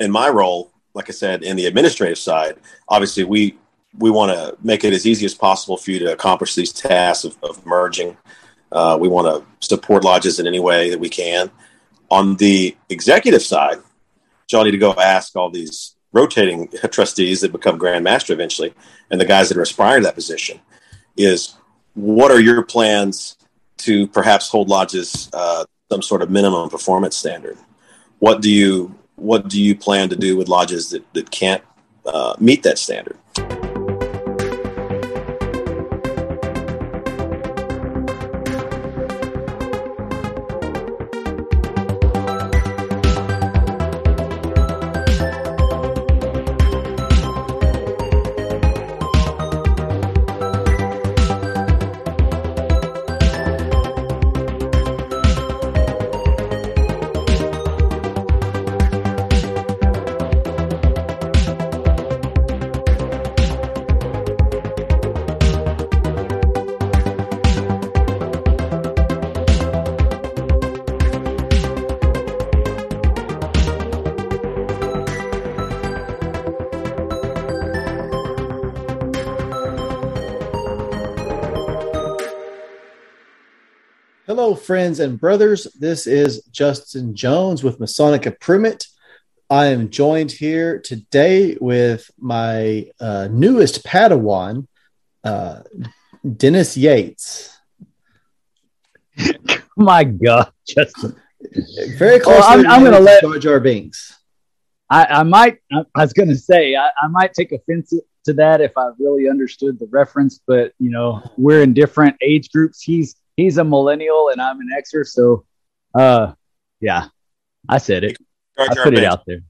in my role, like I said, in the administrative side, obviously we we want to make it as easy as possible for you to accomplish these tasks of, of merging. Uh, we want to support lodges in any way that we can. On the executive side, y'all need to go ask all these rotating trustees that become Grand Master eventually, and the guys that are aspiring to that position, is what are your plans to perhaps hold lodges uh, some sort of minimum performance standard? What do you what do you plan to do with lodges that, that can't uh, meet that standard? Friends and brothers. This is Justin Jones with Masonic Improvement. I am joined here today with my uh, newest Padawan, uh, Dennis Yates. My God, Justin. Very close. I'm, I'm going to let Jar Jar Binks. I, I might. I was going to say I, I might take offense to that if I really understood the reference, but you know we're in different age groups. He's he's a millennial and I'm an Xer. So, uh, yeah, I said it. I put it out there.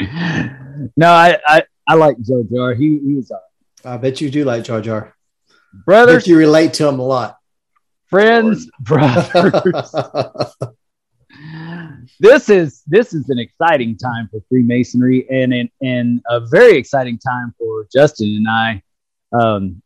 no, I, I, I like Joe Jar. He, he was. Uh, I bet you do like Jar Jar. Brothers, you relate to him a lot. Friends, brothers. this is this is an exciting time for Freemasonry and and, and a very exciting time for Justin and I. Um,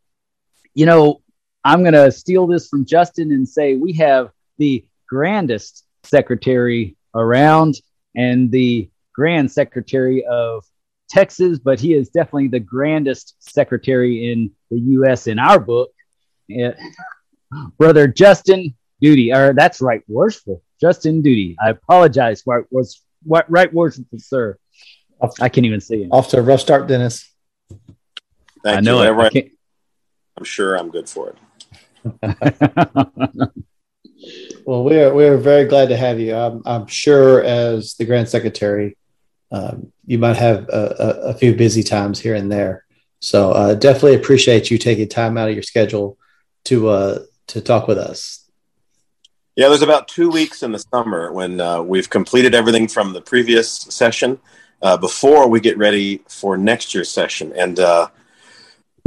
you know, I'm going to steal this from Justin and say we have the grandest secretary around and the grand secretary of Texas, but he is definitely the grandest secretary in the U.S. in our book. Yeah. Brother Justin Duty, or that's right, worshipful. Justin Duty. I apologize for was what right worshipful, sir. I can't even see him. Off to a rough start, Dennis. Thank I know you. it. I I'm sure I'm good for it. well, we are we are very glad to have you. I'm, I'm sure as the Grand Secretary, um, you might have a, a, a, few busy times here and there. So uh, definitely appreciate you taking time out of your schedule to uh, to talk with us. Yeah, there's about two weeks in the summer when uh, we've completed everything from the previous session uh, before we get ready for next year's session, and uh,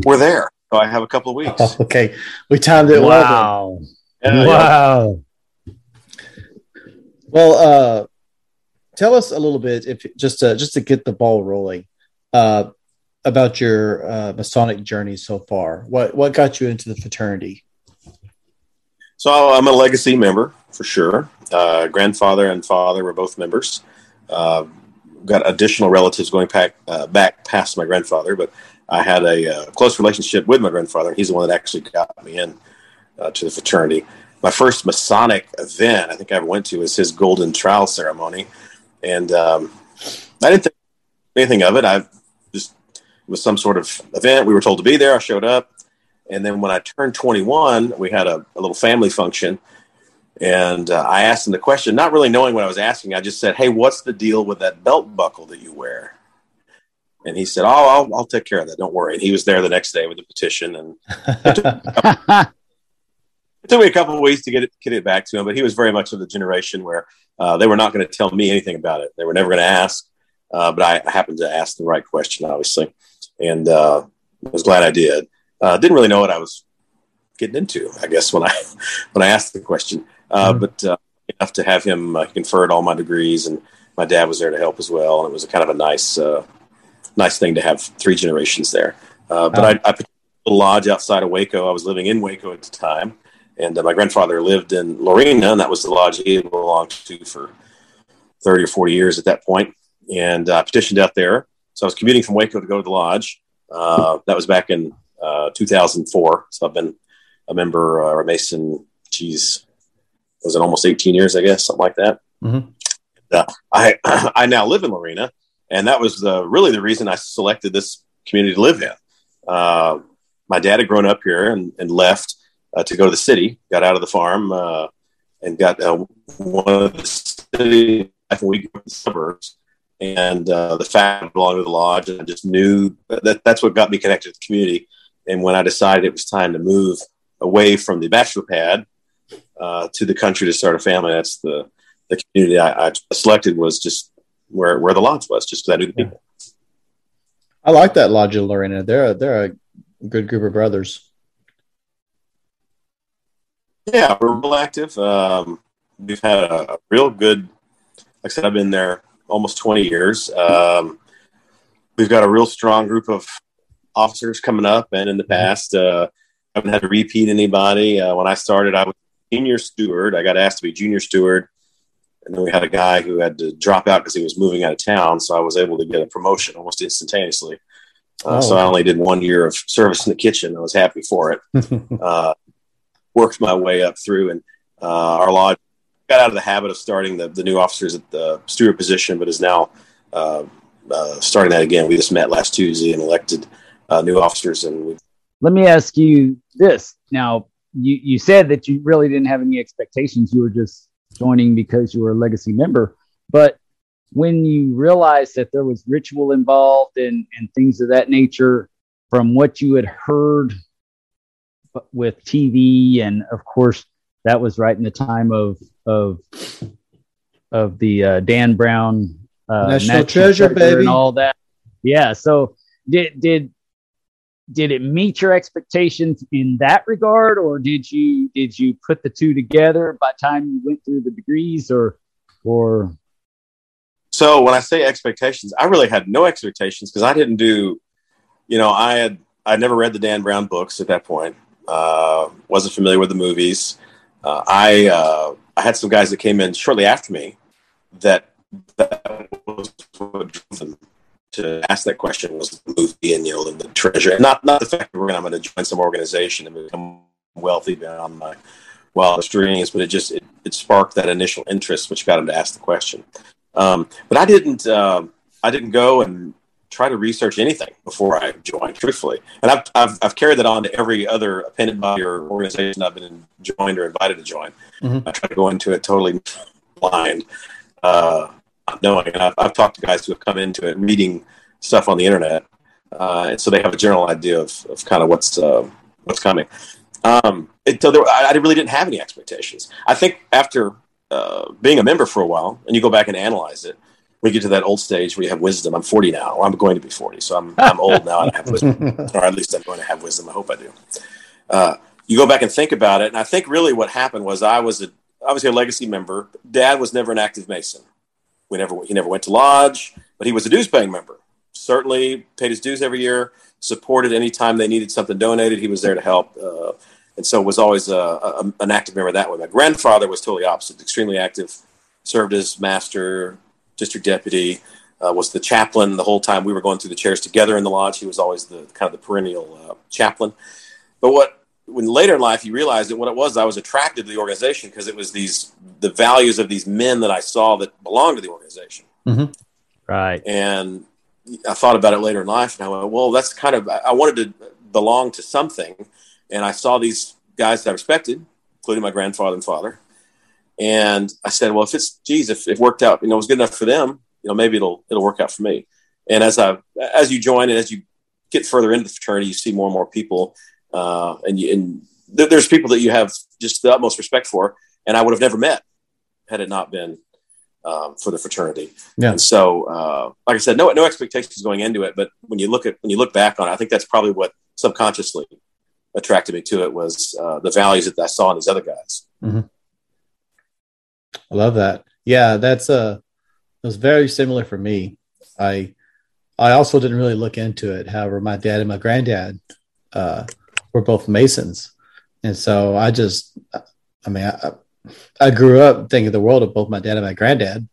we're there. So I have a couple of weeks. Oh, okay, we timed it wow. well. Yeah, wow. Well, uh, tell us a little bit, if just to, just to get the ball rolling, uh, about your uh, Masonic journey so far. What what got you into the fraternity? So I'm a legacy member for sure. Uh, grandfather and father were both members. Uh, got additional relatives going back uh, back past my grandfather, but I had a uh, close relationship with my grandfather. He's the one that actually got me in uh, to the fraternity. My first Masonic event I think I ever went to was his golden trowel ceremony, and um, I didn't think anything of it. I just it was some sort of event. We were told to be there. I showed up, and then when I turned 21, we had a, a little family function. And uh, I asked him the question, not really knowing what I was asking. I just said, "Hey, what's the deal with that belt buckle that you wear?" And he said, "Oh, I'll, I'll take care of that. Don't worry." And he was there the next day with the petition, and it took, it took me a couple of weeks to get it get it back to him. But he was very much of the generation where uh, they were not going to tell me anything about it. They were never going to ask. Uh, but I happened to ask the right question, obviously, and uh, was glad I did. Uh, didn't really know what I was getting into, I guess, when I when I asked the question. Uh, mm-hmm. But uh, enough to have him uh, conferred all my degrees, and my dad was there to help as well, and it was a kind of a nice nice thing to have three generations there. Uh, but I, I put a lodge outside of Waco. I was living in Waco at the time, and uh, my grandfather lived in Lorena, and that was the lodge he belonged to for 30 or 40 years at that point. and uh, petitioned out there. So I was commuting from Waco to go to the lodge. Uh, that was back in uh, 2004. So I've been a member uh, or a Mason, geez, was it almost 18 years, I guess, something like that. Mm-hmm. Uh, I, I now live in Lorena, and that was the, really the reason I selected this community to live in. Uh, my dad had grown up here and, and left uh, to go to the city, got out of the farm, uh, and got uh, one of the city life we grew up in the suburbs. And uh, the fact I belonged to the lodge, and I just knew that that's what got me connected to the community. And when I decided it was time to move away from the bachelor pad uh, to the country to start a family, that's the the community I, I selected was just where where the lodge was, just because I knew the people. I like that lodge in Lorena. They're a, they're a good group of brothers. Yeah, we're real active. Um, we've had a, a, real good. Like I said, I've been there almost twenty years. Um, we've got a real strong group of officers coming up, and in the past, uh, I haven't had to repeat anybody. Uh, when I started, I was senior steward. I got asked to be junior steward, and then we had a guy who had to drop out because he was moving out of town. So I was able to get a promotion almost instantaneously. Uh, oh. So I only did one year of service in the kitchen. I was happy for it. uh, worked my way up through, and uh, our lodge got out of the habit of starting the, the new officers at the steward position, but is now uh, uh, starting that again. We just met last Tuesday and elected uh, new officers, and we. Let me ask you this now. You, you said that you really didn't have any expectations. You were just joining because you were a legacy member. But when you realized that there was ritual involved and, and things of that nature, from what you had heard with TV, and of course, that was right in the time of of of the uh, Dan Brown uh, National, National Treasure, baby, and all that. Yeah. So did did did it meet your expectations in that regard, or did you did you put the two together by time you went through the degrees, or or? So when I say expectations, I really had no expectations because I didn't do, you know, I had I never read the Dan Brown books at that point uh, wasn't familiar with the movies. Uh, I uh, I had some guys that came in shortly after me that that was what them to ask that question was the movie and you know the, the treasure and not not the fact that we're gonna, I'm going to join some organization and become wealthy beyond my wildest dreams, but it just it, it sparked that initial interest, which got him to ask the question. Um, but I didn't uh, I didn't go and try to research anything before I joined, truthfully. And I've, I've, I've, carried that on to every other appendant body or organization I've been joined or invited to join. Mm-hmm. I try to go into it totally blind, uh, not knowing. And I've, I've, talked to guys who have come into it reading stuff on the internet. Uh, and so they have a general idea of, of kind of what's, uh, what's coming. Um, it, so there, I, I really didn't have any expectations. I think after uh, being a member for a while, and you go back and analyze it, we get to that old stage where you have wisdom. I'm 40 now, or I'm going to be 40, so I'm I'm old now and I have wisdom, or at least I'm going to have wisdom. I hope I do. Uh, you go back and think about it, and I think really what happened was I was a, obviously a legacy member. Dad was never an active Mason. We never he never went to lodge, but he was a dues paying member. Certainly paid his dues every year. Supported any time they needed something donated. He was there to help. Uh, and so was always a, a, an active member that way. My grandfather was totally opposite, extremely active, served as master, district deputy, uh, was the chaplain the whole time we were going through the chairs together in the lodge. He was always the kind of the perennial uh, chaplain. But what when later in life you realized that what it was, I was attracted to the organization because it was these the values of these men that I saw that belonged to the organization. Mm-hmm. Right. And I thought about it later in life, and I went, well, that's kind of I wanted to belong to something, and I saw these guys that I respected, including my grandfather and father, and I said, well, if it's, geez, if it worked out, you know, it was good enough for them, you know, maybe it'll, it'll work out for me. And as I, as you join and as you get further into the fraternity, you see more and more people, uh, and you, and th- there's people that you have just the utmost respect for, and I would have never met had it not been um, for the fraternity. Yeah. And so, uh, like I said, no, no expectations going into it, but when you look at, when you look back on it, I think that's probably what subconsciously attracted me to it was uh, the values that I saw in these other guys. Mm-hmm. I love that. Yeah, that's uh it was very similar for me. I I also didn't really look into it. However, my dad and my granddad uh, were both Masons, and so I just, I mean, I, I grew up thinking the world of both my dad and my granddad,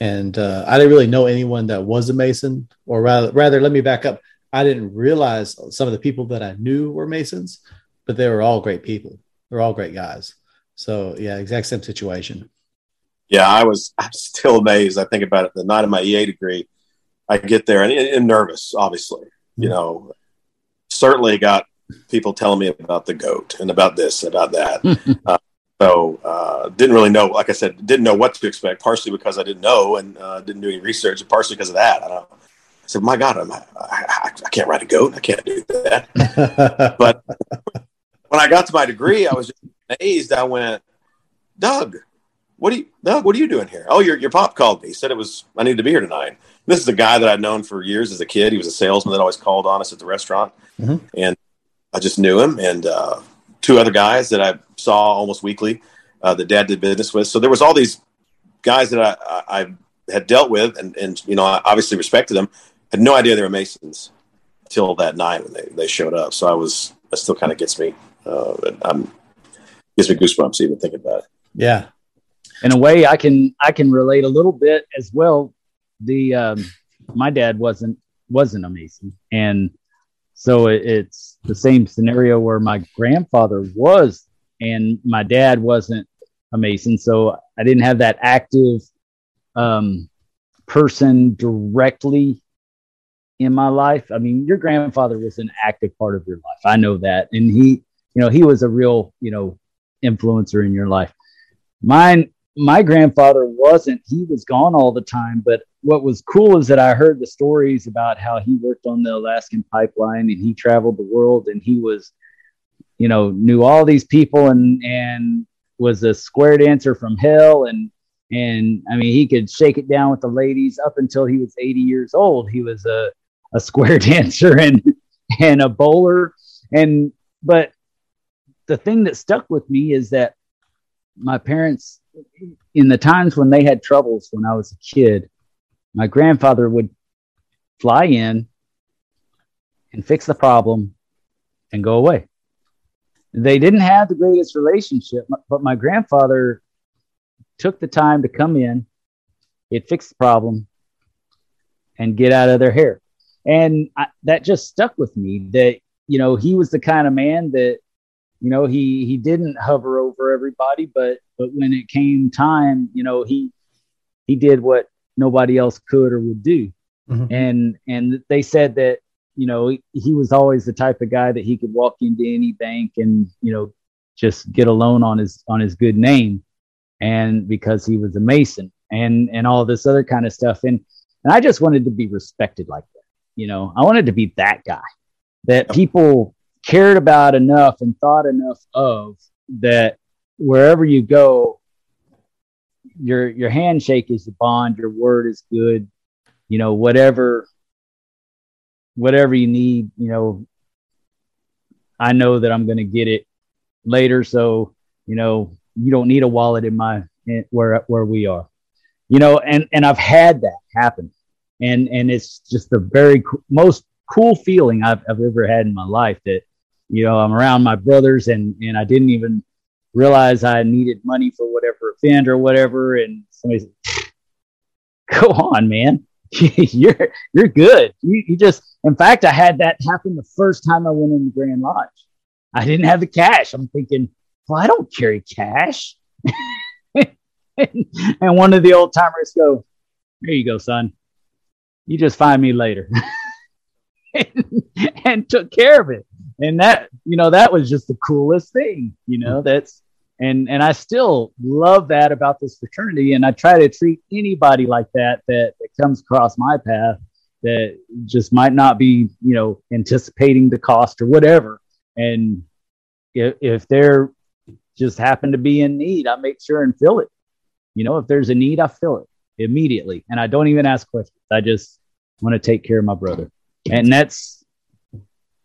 and uh, I didn't really know anyone that was a Mason, or rather, rather, let me back up. I didn't realize some of the people that I knew were Masons, but they were all great people. They're all great guys. So yeah, exact same situation. Yeah, I was. I'm still amazed. I think about it. The night of my EA degree, I get there and, and nervous. Obviously, mm-hmm. you know, certainly got people telling me about the goat and about this, and about that. uh, so uh, didn't really know. Like I said, didn't know what to expect. Partially because I didn't know and uh, didn't do any research, and partially because of that. I don't. I said, "My God, I'm, I, I, I can't ride a goat. I can't do that." but when I got to my degree, I was just amazed. I went, "Doug, what do you, Doug? What are you doing here?" Oh, your your pop called me. He said it was I needed to be here tonight. This is a guy that I'd known for years as a kid. He was a salesman that always called on us at the restaurant, mm-hmm. and I just knew him. And uh, two other guys that I saw almost weekly uh, that dad did business with. So there was all these guys that I, I, had dealt with and, and, you know, I obviously respected them. Had no idea they were Masons till that night when they, they showed up. So I was, that still kind of gets me, uh, I'm, gives me goosebumps even thinking about it. Yeah. In a way I can, I can relate a little bit as well. The, um, my dad wasn't, wasn't a Mason. And so it, it's the same scenario where my grandfather was and my dad wasn't a Mason. So I didn't have that active um, person directly in my life. I mean, your grandfather was an active part of your life. I know that. And he, you know, he was a real, you know, influencer in your life. Mine, my grandfather wasn't, he was gone all the time, but what was cool is that I heard the stories about how he worked on the Alaskan pipeline and he traveled the world and he was, you know, knew all these people and and was a square dancer from hell and and I mean he could shake it down with the ladies up until he was 80 years old. He was a a square dancer and and a bowler and but the thing that stuck with me is that my parents in the times when they had troubles when I was a kid my grandfather would fly in and fix the problem and go away. They didn't have the greatest relationship, but my grandfather took the time to come in, he'd fix the problem, and get out of their hair. And I, that just stuck with me that, you know, he was the kind of man that, you know, he, he didn't hover over everybody, but, but when it came time, you know, he, he did what nobody else could or would do. Mm-hmm. And and they said that you know he, he was always the type of guy that he could walk into any bank and you know just get a loan on his on his good name and because he was a mason and and all this other kind of stuff and and I just wanted to be respected like that you know I wanted to be that guy that people cared about enough and thought enough of that wherever you go your your handshake is the bond your word is good you know whatever whatever you need you know i know that i'm going to get it later. So you know you don't need a wallet in my in, where where we are you know and and i've had that happen. And and it's just the very co- most cool feeling I've, I've ever had in my life that you know i'm around my brothers and and i didn't even realize I needed money for whatever event or whatever, and somebody said, "Go on, man, you're you're good." You, you just, in fact, I had that happen the first time I went in the Grand Lodge. I didn't have the cash. I'm thinking, well, I don't carry cash. and one of the old timers go, "There you go, son. You just find me later." and, and took care of it and that you know that was just the coolest thing you know mm-hmm. that's and and i still love that about this fraternity. And i try to treat anybody like that that, that comes across my path that just might not be you know anticipating the cost or whatever. And if, if they're just happen to be in need i make sure and fill it. You know if there's a need i fill it immediately. And i don't even ask questions. I just want to take care of my brother. And that's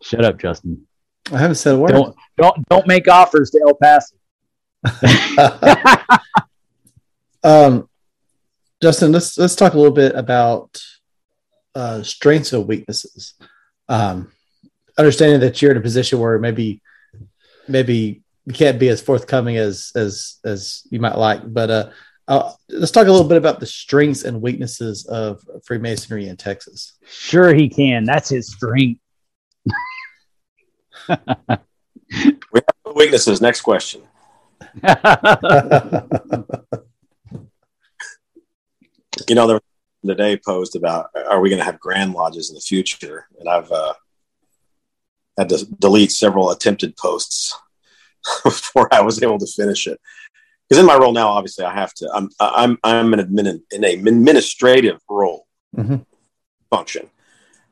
Shut up, Justin. I haven't said a word. Don't don't don't make offers to El Paso. um, Justin, let's let's talk a little bit about uh, strengths and weaknesses. Um, understanding that you're in a position where maybe maybe you can't be as forthcoming as as as you might like, but uh, uh, let's talk a little bit about the strengths and weaknesses of Freemasonry in Texas. Sure, he can. That's his strength. we have weaknesses. Next question. you know, there the day posed about are we going to have grand lodges in the future, and I've uh, had to delete several attempted posts before I was able to finish it. Because in my role now, obviously, I have to. I'm I'm I'm an admin in a administrative role mm-hmm. function.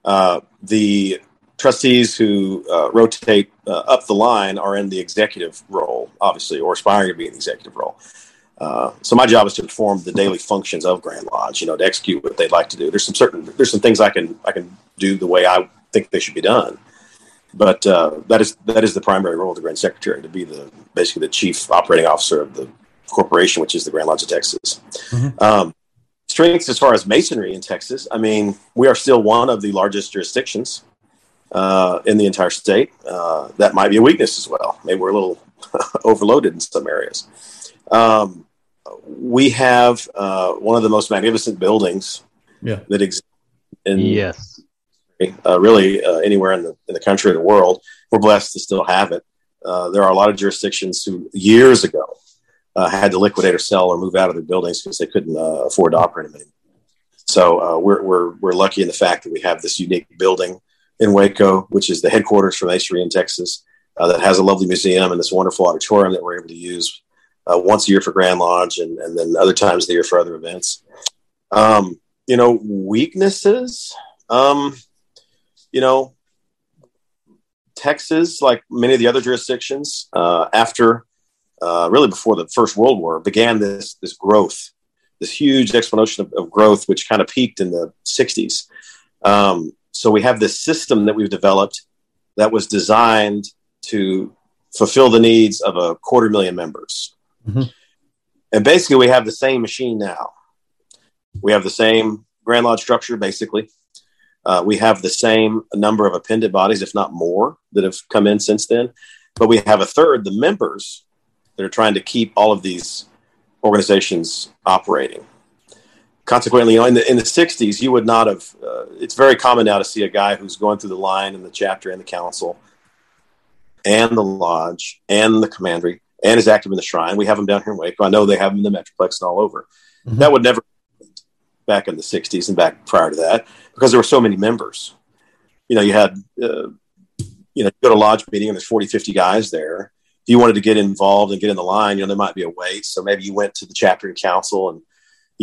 Uh, the trustees who uh, rotate uh, up the line are in the executive role, obviously, or aspiring to be in the executive role. Uh, so my job is to perform the daily functions of Grand Lodge, you know, to execute what they'd like to do. There's some certain, there's some things I can, I can do the way I think they should be done. But uh, that is that is the primary role of the Grand Secretary to be the basically the chief operating officer of the corporation, which is the Grand Lodge of Texas. Mm-hmm. Um, strengths as far as masonry in Texas, I mean, we are still one of the largest jurisdictions uh, in the entire state. Uh, that might be a weakness as well. Maybe we're a little overloaded in some areas. Um, we have uh, one of the most magnificent buildings yeah. that exists in yes, uh, really uh, anywhere in the in the country or the world. We're blessed to still have it. Uh, there are a lot of jurisdictions who years ago uh, had to liquidate or sell or move out of their buildings because they couldn't uh, afford to operate them anymore. So we're, we're, we're lucky in the fact that we have this unique building in Waco, which is the headquarters for Masonry in Texas, that has a lovely museum and this wonderful auditorium that we're able to use uh, once a year for Grand Lodge and, and then other times of the year for other events. Um, you know, weaknesses, um, you know, Texas, like many of the other jurisdictions, uh, after uh, really before the First World War, began this this growth, this huge explosion of, of growth, which kind of peaked in the '60s. Um, so we have this system that we've developed that was designed to fulfill the needs of a quarter million members. Mm-hmm. And basically, we have the same machine now. We have the same Grand Lodge structure, basically. Uh, we have the same number of appendant bodies, if not more, that have come in since then. But we have a third, the members, that are trying to keep all of these organizations operating. Consequently, you know, in the in the '60s, you would not have. Uh, it's very common now to see a guy who's going through the line and the chapter and the council, and the lodge and the commandery, and is active in the shrine. We have them down here in Waco. I know they have them in the Metroplex and all over. Mm-hmm. That would never back in the 60s and back prior to that because there were so many members. You know, you had, uh, you know, you go to a lodge meeting and there's 40, 50 guys there. If you wanted to get involved and get in the line, you know, there might be a wait. So maybe you went to the chapter and council and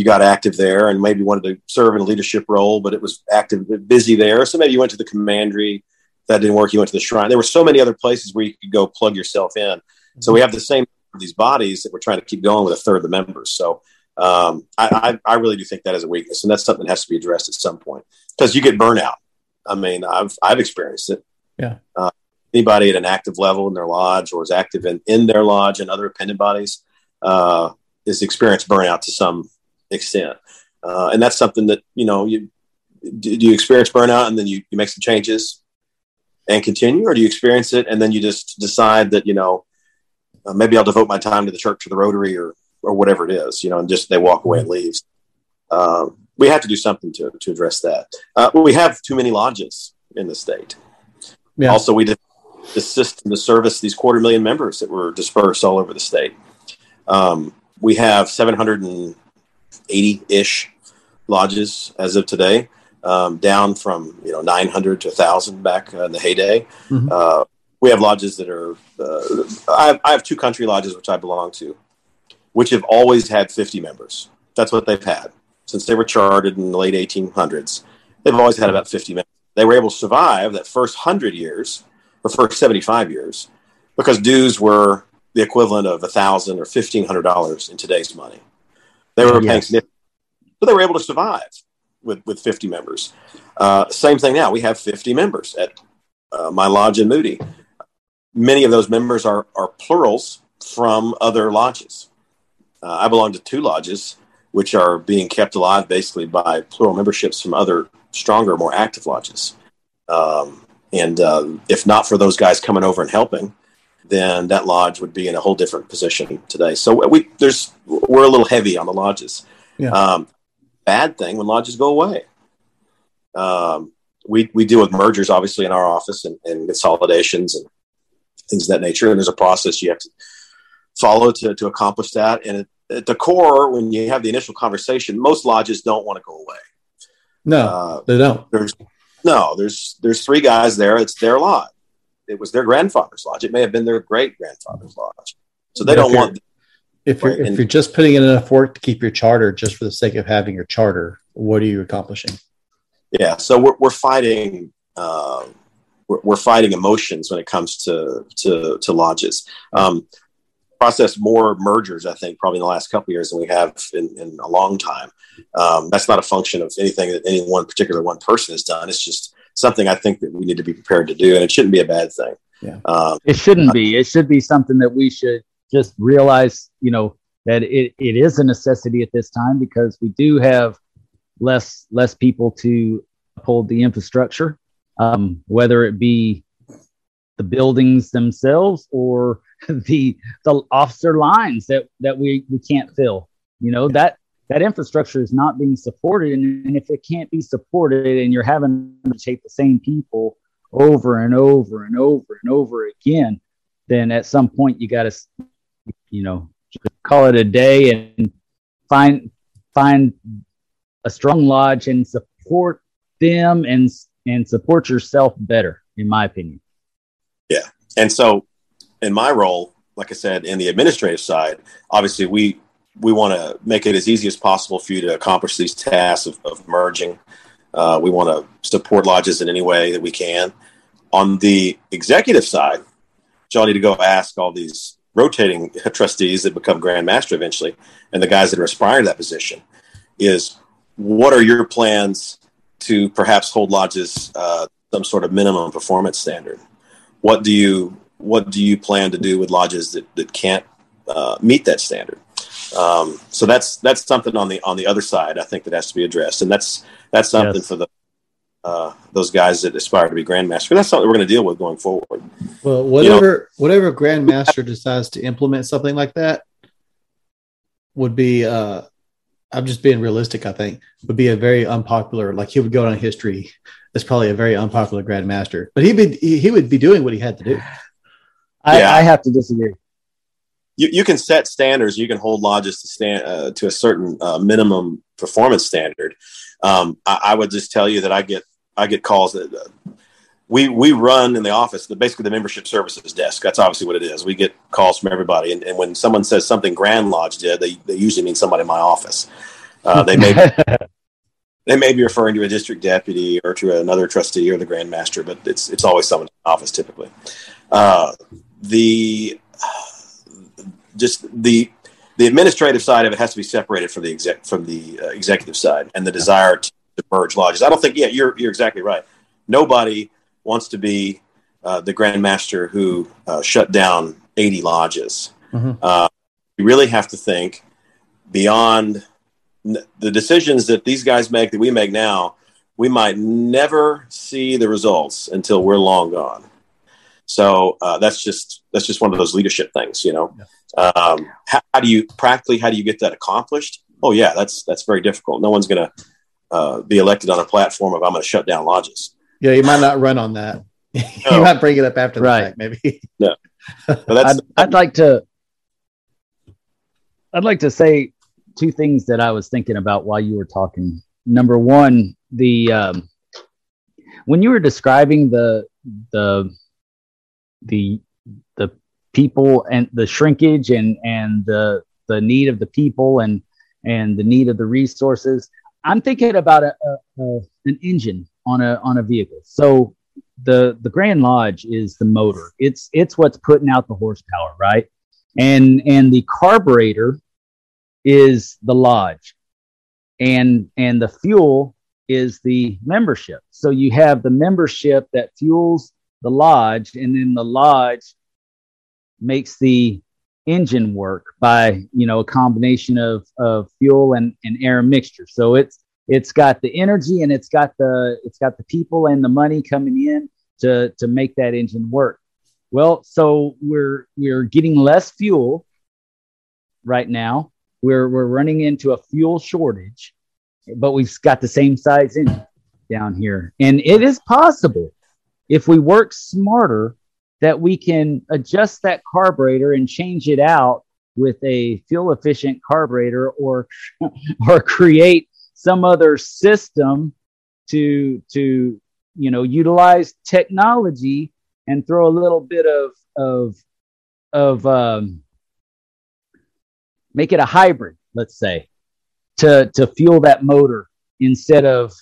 you got active there and maybe wanted to serve in a leadership role, but it was active, busy there. So maybe you went to the commandery. That didn't work. You went to the shrine. There were so many other places where you could go plug yourself in. So we have the same these bodies that we're trying to keep going with a third of the members. So um, I, I, I, really do think that is a weakness, and that's something that has to be addressed at some point because you get burnout. I mean, I've I've experienced it. Yeah. Uh, anybody at an active level in their lodge or is active in, in their lodge and other appendant bodies uh, is experienced burnout to some extent, uh, and that's something that you know you do you experience burnout and then you, you make some changes and continue, or do you experience it and then you just decide that you know uh, maybe I'll devote my time to the church or the Rotary or or whatever it is, you know, and just they walk away and leaves. Um, we have to do something to to address that. Uh, we have too many lodges in the state. Yeah. Also, we did the system to service these quarter million members that were dispersed all over the state. Um, we have 780 ish lodges as of today, um, down from you know 900 to 1,000 back in the heyday. Mm-hmm. Uh, we have lodges that are. Uh, I, have, I have two country lodges which I belong to, which have always had 50 members. That's what they've had since they were chartered in the late 1800s. They've always had about 50 members. They were able to survive that first 100 years or first 75 years because dues were the equivalent of 1,000 or $1,500 in today's money. They were yes. paying, but they were able to survive with, with 50 members. Uh, same thing now. We have 50 members at uh, my lodge in Moody many of those members are, are plurals from other lodges. Uh, I belong to two lodges, which are being kept alive basically by plural memberships from other stronger, more active lodges. Um, and uh, if not for those guys coming over and helping, then that lodge would be in a whole different position today. So we there's we're a little heavy on the lodges. Yeah. Um, bad thing when lodges go away. Um, we we deal with mergers obviously in our office and, and consolidations and things of that nature. And there's a process you have to follow to to accomplish that. And at the core, when you have the initial conversation, most lodges don't want to go away. No, uh, they don't. There's no, there's there's three guys there. It's their lodge. It was their grandfather's lodge. It may have been their great grandfather's lodge. So they don't want. If you're, right? if and, you're just putting in enough work to keep your charter just for the sake of having your charter, what are you accomplishing? Yeah, so we're, we're fighting uh, we're, we're, fighting emotions when it comes to to, to lodges. Um, processed more mergers, I think, probably in the last couple years than we have in, in a long time. Um, that's not a function of anything that any one particular one person has done. It's just something I think that we need to be prepared to do, and it shouldn't be a bad thing. Yeah, um, it shouldn't be. It should be something that we should just realize. You know that it, it is a necessity at this time because we do have less less people to uphold the infrastructure, um, whether it be the buildings themselves or the the officer lines that that we we can't fill. You know that that infrastructure is not being supported, and, if it can't be supported, and you're having to take the same people over and over and over and over again, then at some point you got to, you know, call it a day and find find a strong lodge and support them and and support yourself better, in my opinion. Yeah, and so in my role, like I said, in the administrative side, obviously we we want to make it as easy as possible for you to accomplish these tasks of, of merging. Uh, we want to support lodges in any way that we can. On the executive side, y'all need to go ask all these rotating trustees that become Grand Master eventually, and the guys that are aspiring to that position, is what are your plans to perhaps hold lodges uh, some sort of minimum performance standard? What do you what do you plan to do with lodges that, that can't uh, meet that standard? Um, so that's that's something on the on the other side I think that has to be addressed, and that's that's something yes. for the uh, those guys that aspire to be grandmaster. That's something we're going to deal with going forward. Well, whatever you know, whatever grandmaster decides to implement something like that would be. Uh, I'm just being realistic. I think would be a very unpopular. Like he would go down history as probably a very unpopular grandmaster, but he'd be he, he would be doing what he had to do. I, yeah. I have to disagree. You, you can set standards. You can hold lodges to stand uh, to a certain uh, minimum performance standard. Um, I, I, would just tell you that I get I get calls that uh, we we run in the office. The, basically, the membership services desk. That's obviously what it is. We get calls from everybody, and, and when someone says something Grand Lodge did, they, they usually mean somebody in my office. Uh, they may they may be referring to a district deputy or to another trustee or the Grand Master, but it's it's always someone in the office typically. Uh, the just the the administrative side of it has to be separated from the exec from the uh, executive side and the desire to, to, merge lodges. I don't think. Yeah, you're you're exactly right. Nobody wants to be uh, the grandmaster who uh, shut down 80 lodges. Mm-hmm. Uh, you really have to think beyond the decisions that these guys make that we make now. We might never see the results until we're long gone. So uh, that's just that's just one of those leadership things, you know. Yeah. Um, how, how, do you practically how do you get that accomplished? Oh yeah, that's that's very difficult. No one's going to uh, be elected on a platform of I'm going to shut down lodges. Yeah, you might not run on that. No. you might bring it up after the fact, maybe. No, I'd, I'd like to. I'd like to say two things that I was thinking about while you were talking. Number one, the um, when you were describing the the the the people and the shrinkage and and the the need of the people and and the need of the resources. I'm thinking about a, a, a, an engine on a on a vehicle. So the the grand lodge is the motor. It's it's what's putting out the horsepower right? And and the carburetor is the lodge. And and the fuel is the membership. So you have the membership that fuels the lodge, and then the lodge makes the engine work by you know a combination of of fuel and, and air mixture. So it's it's got the energy and it's got the it's got the people and the money coming in to to make that engine work. Well, so we're we're getting less fuel right now. We're we're running into a fuel shortage, but we've got the same size engine down here, and it is possible if we work smarter that we can adjust that carburetor and change it out with a fuel efficient carburetor or or create some other system to to you know utilize technology and throw a little bit of of of um, make it a hybrid let's say to to fuel that motor instead of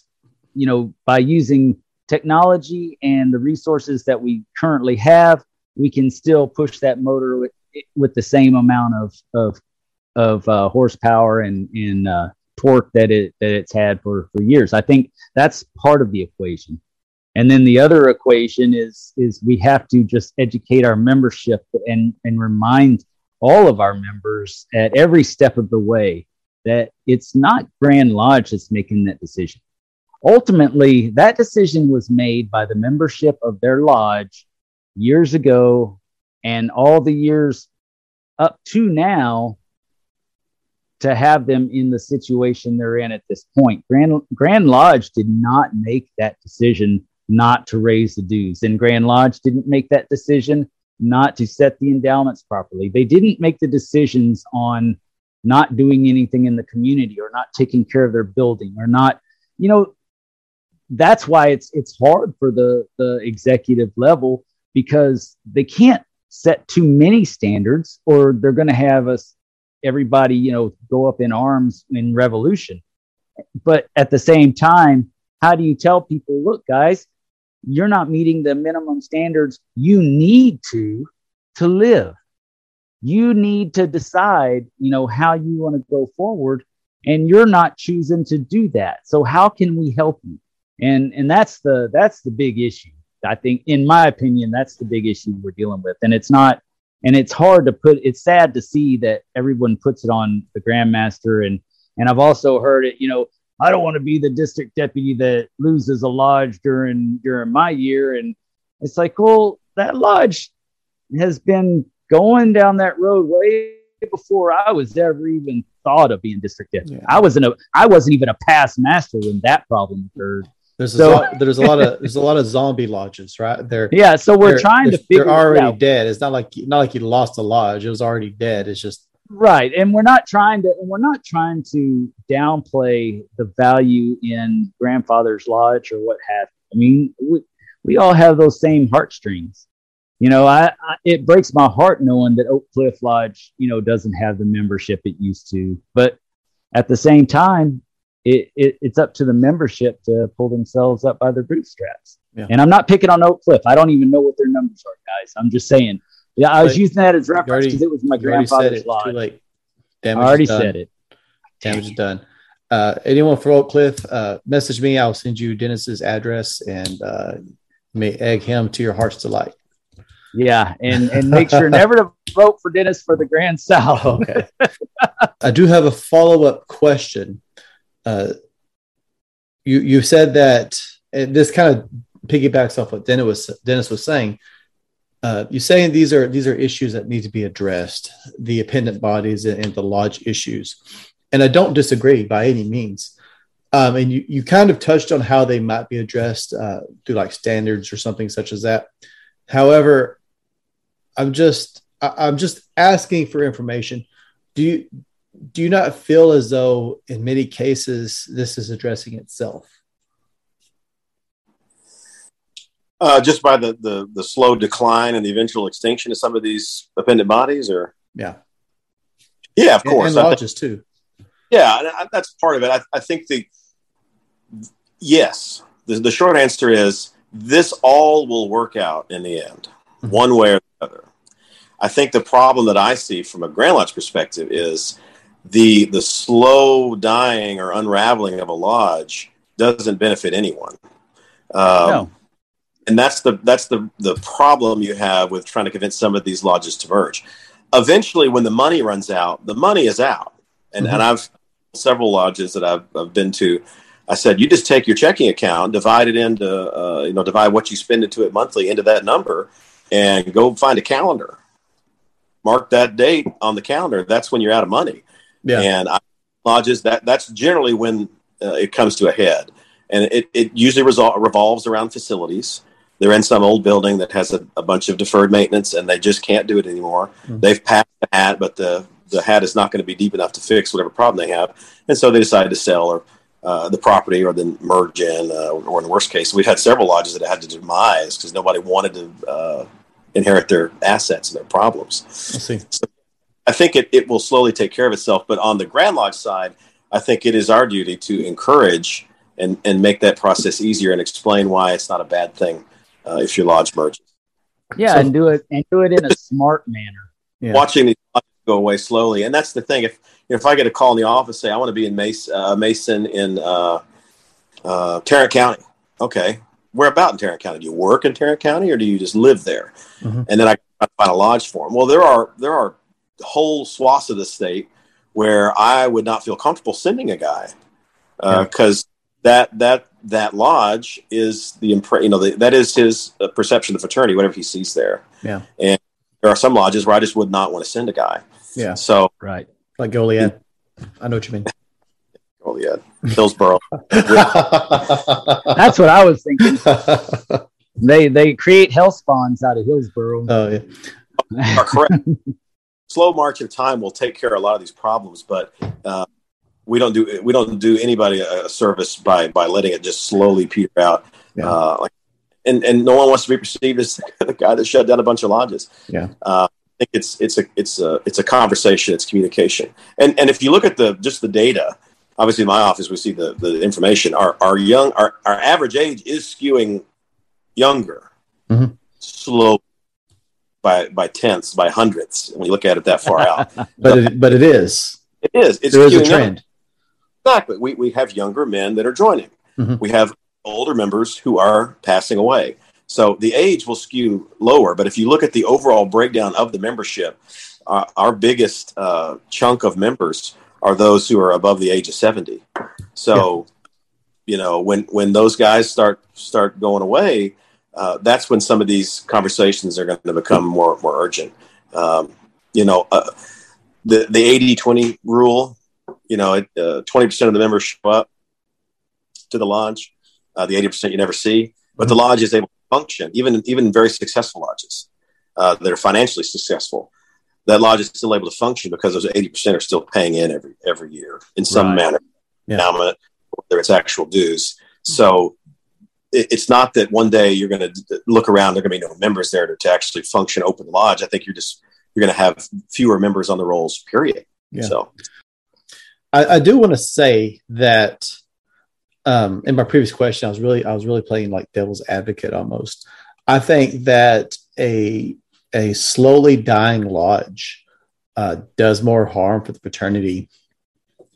you know by using technology and the resources that we currently have we can still push that motor with, with the same amount of of of uh, horsepower and and uh, torque that it that it's had for for years. I think that's part of the equation. And then the other equation is is we have to just educate our membership and and remind all of our members at every step of the way that it's not Grand Lodge that's making that decision. Ultimately, that decision was made by the membership of their lodge years ago and all the years up to now to have them in the situation they're in at this point. Grand, Grand Lodge did not make that decision not to raise the dues, and Grand Lodge didn't make that decision not to set the endowments properly. They didn't make the decisions on not doing anything in the community or not taking care of their building or not, you know, that's why it's it's hard for the the executive level because they can't set too many standards or they're going to have us everybody you know go up in arms in revolution. But at the same time how do you tell people look guys you're not meeting the minimum standards. You need to to live. You need to decide you know how you want to go forward and you're not choosing to do that. So how can we help you and and that's the that's the big issue. I think in my opinion that's the big issue we're dealing with. And it's not and it's hard to put it's sad to see that everyone puts it on the grandmaster. And and i've also heard it you know i don't want to be the district deputy that loses a lodge during during my year. And it's like well that lodge has been going down that road way before i was ever even thought of being district deputy. Yeah. i wasn't a i wasn't even a past master when that problem occurred there's so, a, there's a lot of there's a lot of zombie lodges, right? They're yeah. So we're trying to figure. They're already dead. It's not like not like you lost a lodge. It was already dead. It's just right. And we're not trying to and we're not trying to downplay the value in grandfather's lodge or what have. I mean, we we all have those same heartstrings. You know, I, I it breaks my heart knowing that Oak Cliff Lodge, you know, doesn't have the membership it used to. But at the same time, it, it, it's up to the membership to pull themselves up by their bootstraps. Yeah. And I'm not picking on Oak Cliff. I don't even know what their numbers are, guys. I'm just saying. Yeah, I was but using that as reference because it was my grandfather's law. Too late. Damage I already said it. Damage is done. Uh, anyone for Oak Cliff, uh, message me. I'll send you Dennis's address and uh, may egg him to your heart's delight. Yeah, and and make sure never to vote for Dennis for the Grand South. okay. I do have a follow up question uh, you you said that this kind of piggybacks off what Dennis was Dennis was saying. Uh, you're saying these are these are issues that need to be addressed, the appendant bodies and, and the lodge issues, and I don't disagree by any means. Um, and you you kind of touched on how they might be addressed uh, through like standards or something such as that. However, I'm just I, I'm just asking for information. Do you do you not feel as though in many cases this is addressing itself? Uh, just by the, the the slow decline and the eventual extinction of some of these appendant bodies, or yeah, yeah, of course, and, and lodges too. Yeah, that's part of it. I, I think the yes, the, the, short answer is this all will work out in the end, mm-hmm. one way or the other. I think the problem that I see from a Grand Lodge perspective is the the slow dying or unraveling of a lodge doesn't benefit anyone. Um, no. And that's the that's the the problem you have with trying to convince some of these lodges to merge. Eventually, when the money runs out, the money is out. And mm-hmm. and I've several lodges that I've, I've been to. I said, you just take your checking account, divide it into, uh, you know, divide what you spend into it monthly into that number, and go find a calendar. Mark that date on the calendar. That's when you're out of money. Yeah. And I, lodges that that's generally when uh, it comes to a head, and it, it usually resol- revolves around facilities. They're in some old building that has a, a bunch of deferred maintenance, and they just can't do it anymore. Mhm. They've passed the hat, but the the hat is not going to be deep enough to fix whatever problem they have, and so they decided to sell or uh, the property or then merge in, uh, or in the worst case, we've had several lodges that had to demise because nobody wanted to uh, inherit their assets and their problems. Let's see. I think it, it will slowly take care of itself. But on the Grand Lodge side, I think it is our duty to encourage and, and make that process easier and explain why it's not a bad thing uh, if your lodge merges. Yeah, So- and do it and do it in a smart manner. Yeah. Watching these go away slowly, and that's the thing. If if I get a call in the office, say I want to be in Mason, uh, Mason in uh, uh, Tarrant County, okay, where about in Tarrant County? Do you work in Tarrant County, or do you just live there? Mhm. And then I I find a lodge for them. Well, there are there are whole swaths of the state where I would not feel comfortable sending a guy because that that that lodge is the impre- you know the, that is his uh, perception of fraternity, whatever he sees there. Yeah. and there are some lodges where I just would not want to send a guy. Yeah. So right. Like Goliad. I know what you mean. Goliad, yeah, Hillsboro. That's what I was thinking. They they create hell spawns out of Hillsboro. oh yeah. correct. Slow march of time will take care of a lot of these problems, but uh, we don't do we don't do anybody a, service by by letting it just slowly peter out. Yeah. Uh, like, and and no one wants to be perceived as the guy that shut down a bunch of lodges. Yeah. Uh, I think it's it's a it's a it's a conversation. It's communication. And and if you look at the just the data, obviously in my office we see the the information. Our our young our our average age is skewing younger, Mhm. slow by by tenths, by hundredths. When you look at it that far out, But it, but it is. it is. It's there is a trend. Exactly. We, we have younger men that are joining. Mhm. We have older members who are passing away. So the age will skew lower. But if you look at the overall breakdown of the membership, uh, our biggest uh, chunk of members are those who are above the age of 70. So, you know, when, when those guys start, start going away, uh, that's when some of these conversations are going to become more, more urgent. Um, you know, uh, the, the 80, 20 rule, you know, it, uh, 20% of the members show up to the lodge. Uh, the 80% you never see, but the lodge is able to function, even, even very successful lodges uh, that are financially successful. That lodge is still able to function because those 80% are still paying in every, every year in some Right. manner, Yeah. endowment, whether it's actual dues. So it's not that one day you're going to look around, there are going to be no members there to, to actually function open lodge. I think you're just, you're going to have fewer members on the rolls, period. Yeah. So I, I do want to say that um, in my previous question, I was really I was really playing like devil's advocate almost. I think that a a slowly dying lodge uh, does more harm for the fraternity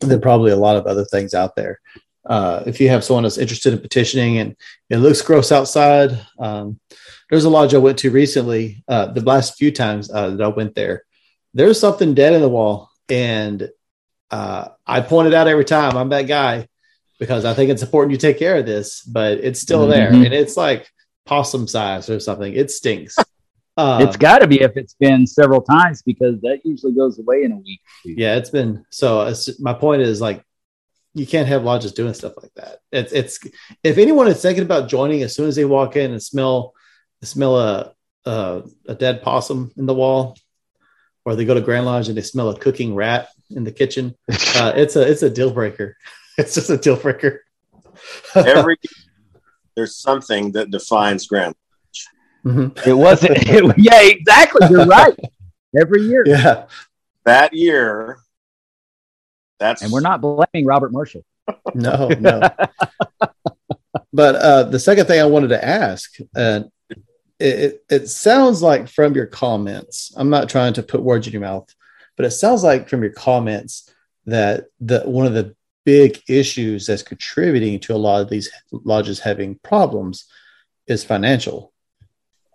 than probably a lot of other things out there. Uh, if you have someone that's interested in petitioning and it looks gross outside, um, there's a lodge I went to recently. Uh, the last few times uh, that I went there, there's something dead in the wall, and uh, I point it out every time. I'm that guy because I think it's important you take care of this, but it's still there, Mhm. and it's like possum size or something. It stinks. Uh, it's got to be if it's been several times because that usually goes away in a week. yeah, it's been so. My point is like you can't have lodges doing stuff like that. It's it's if anyone is thinking about joining as soon as they walk in and smell smell a a, a dead possum in the wall, or they go to Grand Lodge and they smell a cooking rat in the kitchen, uh, it's a it's a deal breaker. It's just a deal breaker. every there's something that defines Grand. Mhm. It wasn't. It, yeah, exactly. You're right. Every year, Yeah, That year, that's and we're not blaming Robert Marshall. no, no. but uh, the second thing I wanted to ask, uh, it, it, it sounds like from your comments, I'm not trying to put words in your mouth, but it sounds like from your comments that the one of the big issues that's contributing to a lot of these lodges having problems is financial.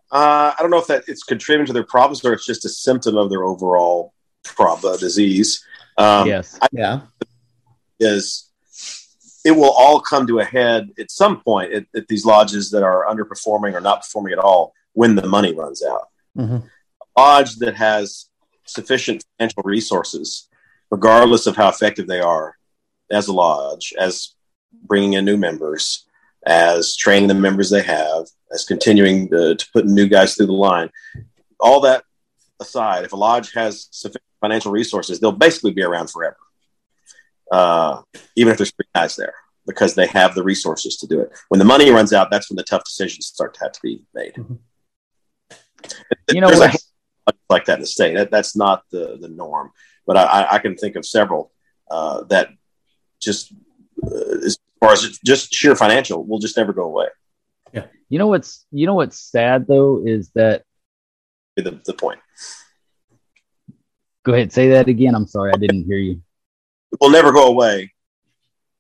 Uh, I don't know if that it's contributing to their problems or it's just a symptom of their overall prob- uh, disease. Um, yes. Yeah, Is it will all come to a head at some point at, at these lodges that are underperforming or not performing at all when the money runs out. Mm-hmm. A lodge that has sufficient financial resources, regardless of how effective they are as a lodge, as bringing in new members, as training the members they have, as continuing to, to put new guys through the line. All that aside, if a lodge has sufficient financial resources, they'll basically be around forever, uh, even if there's three guys there, because they have the resources to do it. When the money runs out, that's when the tough decisions start to have to be made. Mm-hmm. You know, like, that in the state. That, that's not the, the norm, but I, I can think of several uh, that just uh, as far as just sheer financial will just never go away. Yeah. You know what's you know what's sad though is that the, the point. Go ahead, say that again. I'm sorry, I didn't hear you. It will never go away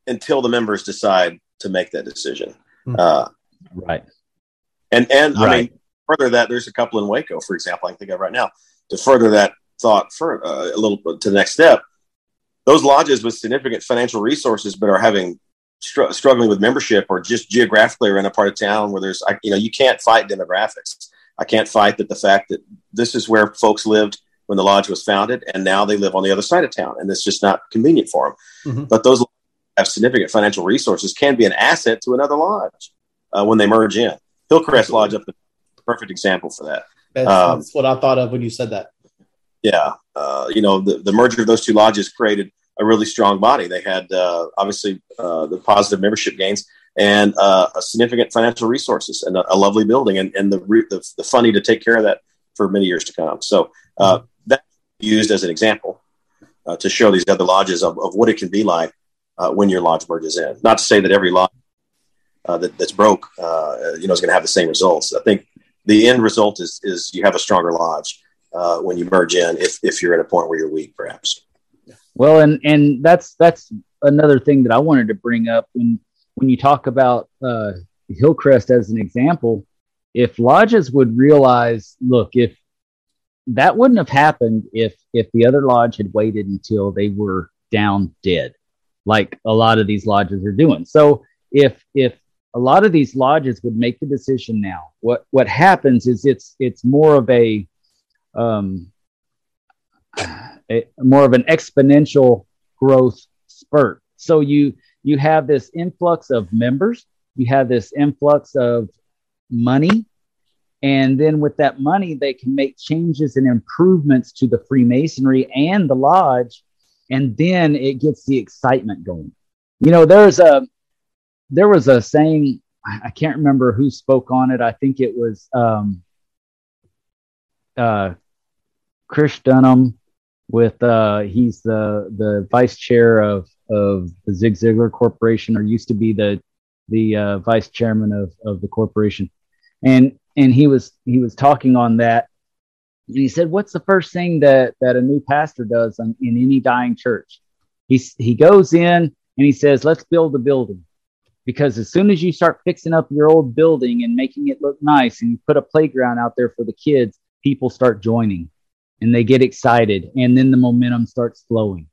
until the members decide to make that decision. Mm-hmm. Uh, right. And and right. I mean, further that, there's a couple in Waco, for example, I can think of right now. To further that thought for uh, a little bit to the next step, those lodges with significant financial resources but are having str- struggling with membership or just geographically are in a part of town where there's you know you can't fight demographics i can't fight that the fact that this is where folks lived when the lodge was founded and now they live on the other side of town and it's just not convenient for them mm-hmm. but those have significant financial resources can be an asset to another lodge uh, when they merge in hillcrest lodge up the perfect example for that that's, um, that's, what i thought of when you said that yeah uh, you know the, the merger of those two lodges created a really strong body. They had uh, obviously uh, the positive membership gains and uh, a significant financial resources and a, a lovely building and, and the, the, the funding to take care of that for many years to come. So uh, that used as an example uh, to show these other lodges of, of what it can be like uh, when your lodge merges in. Not to say that every lodge that, that's broke, you know, is going to have the same results. I think the end result is is you have a stronger lodge when you merge in if if you're at a point where you're weak, perhaps. Well, and and that's that's another thing that I wanted to bring up when when you talk about uh, Hillcrest as an example. If lodges would realize, look, if that wouldn't have happened if if the other lodge had waited until they were down dead, like a lot of these lodges are doing. So if if a lot of these lodges would make the decision now, what what happens is it's it's more of a um, a, more of an exponential growth spurt. So you you have this influx of members, you have this influx of money, and then with that money, they can make changes and improvements to the Freemasonry and the lodge, and then it gets the excitement going. You know, there's a there was a saying I can't remember who spoke on it. I think it was um, uh, Chris Dunham with uh, he's the the vice chair of of the Zig Ziglar Corporation, or used to be the the uh, vice chairman of of the corporation, and and he was he was talking on that. And he said, "What's the first thing that that a new pastor does in, in any dying church? He he goes in and he says, "Let's build a building." Because as soon as you start fixing up your old building and making it look nice, and you put a playground out there for the kids, people start joining and they get excited and then the momentum starts flowing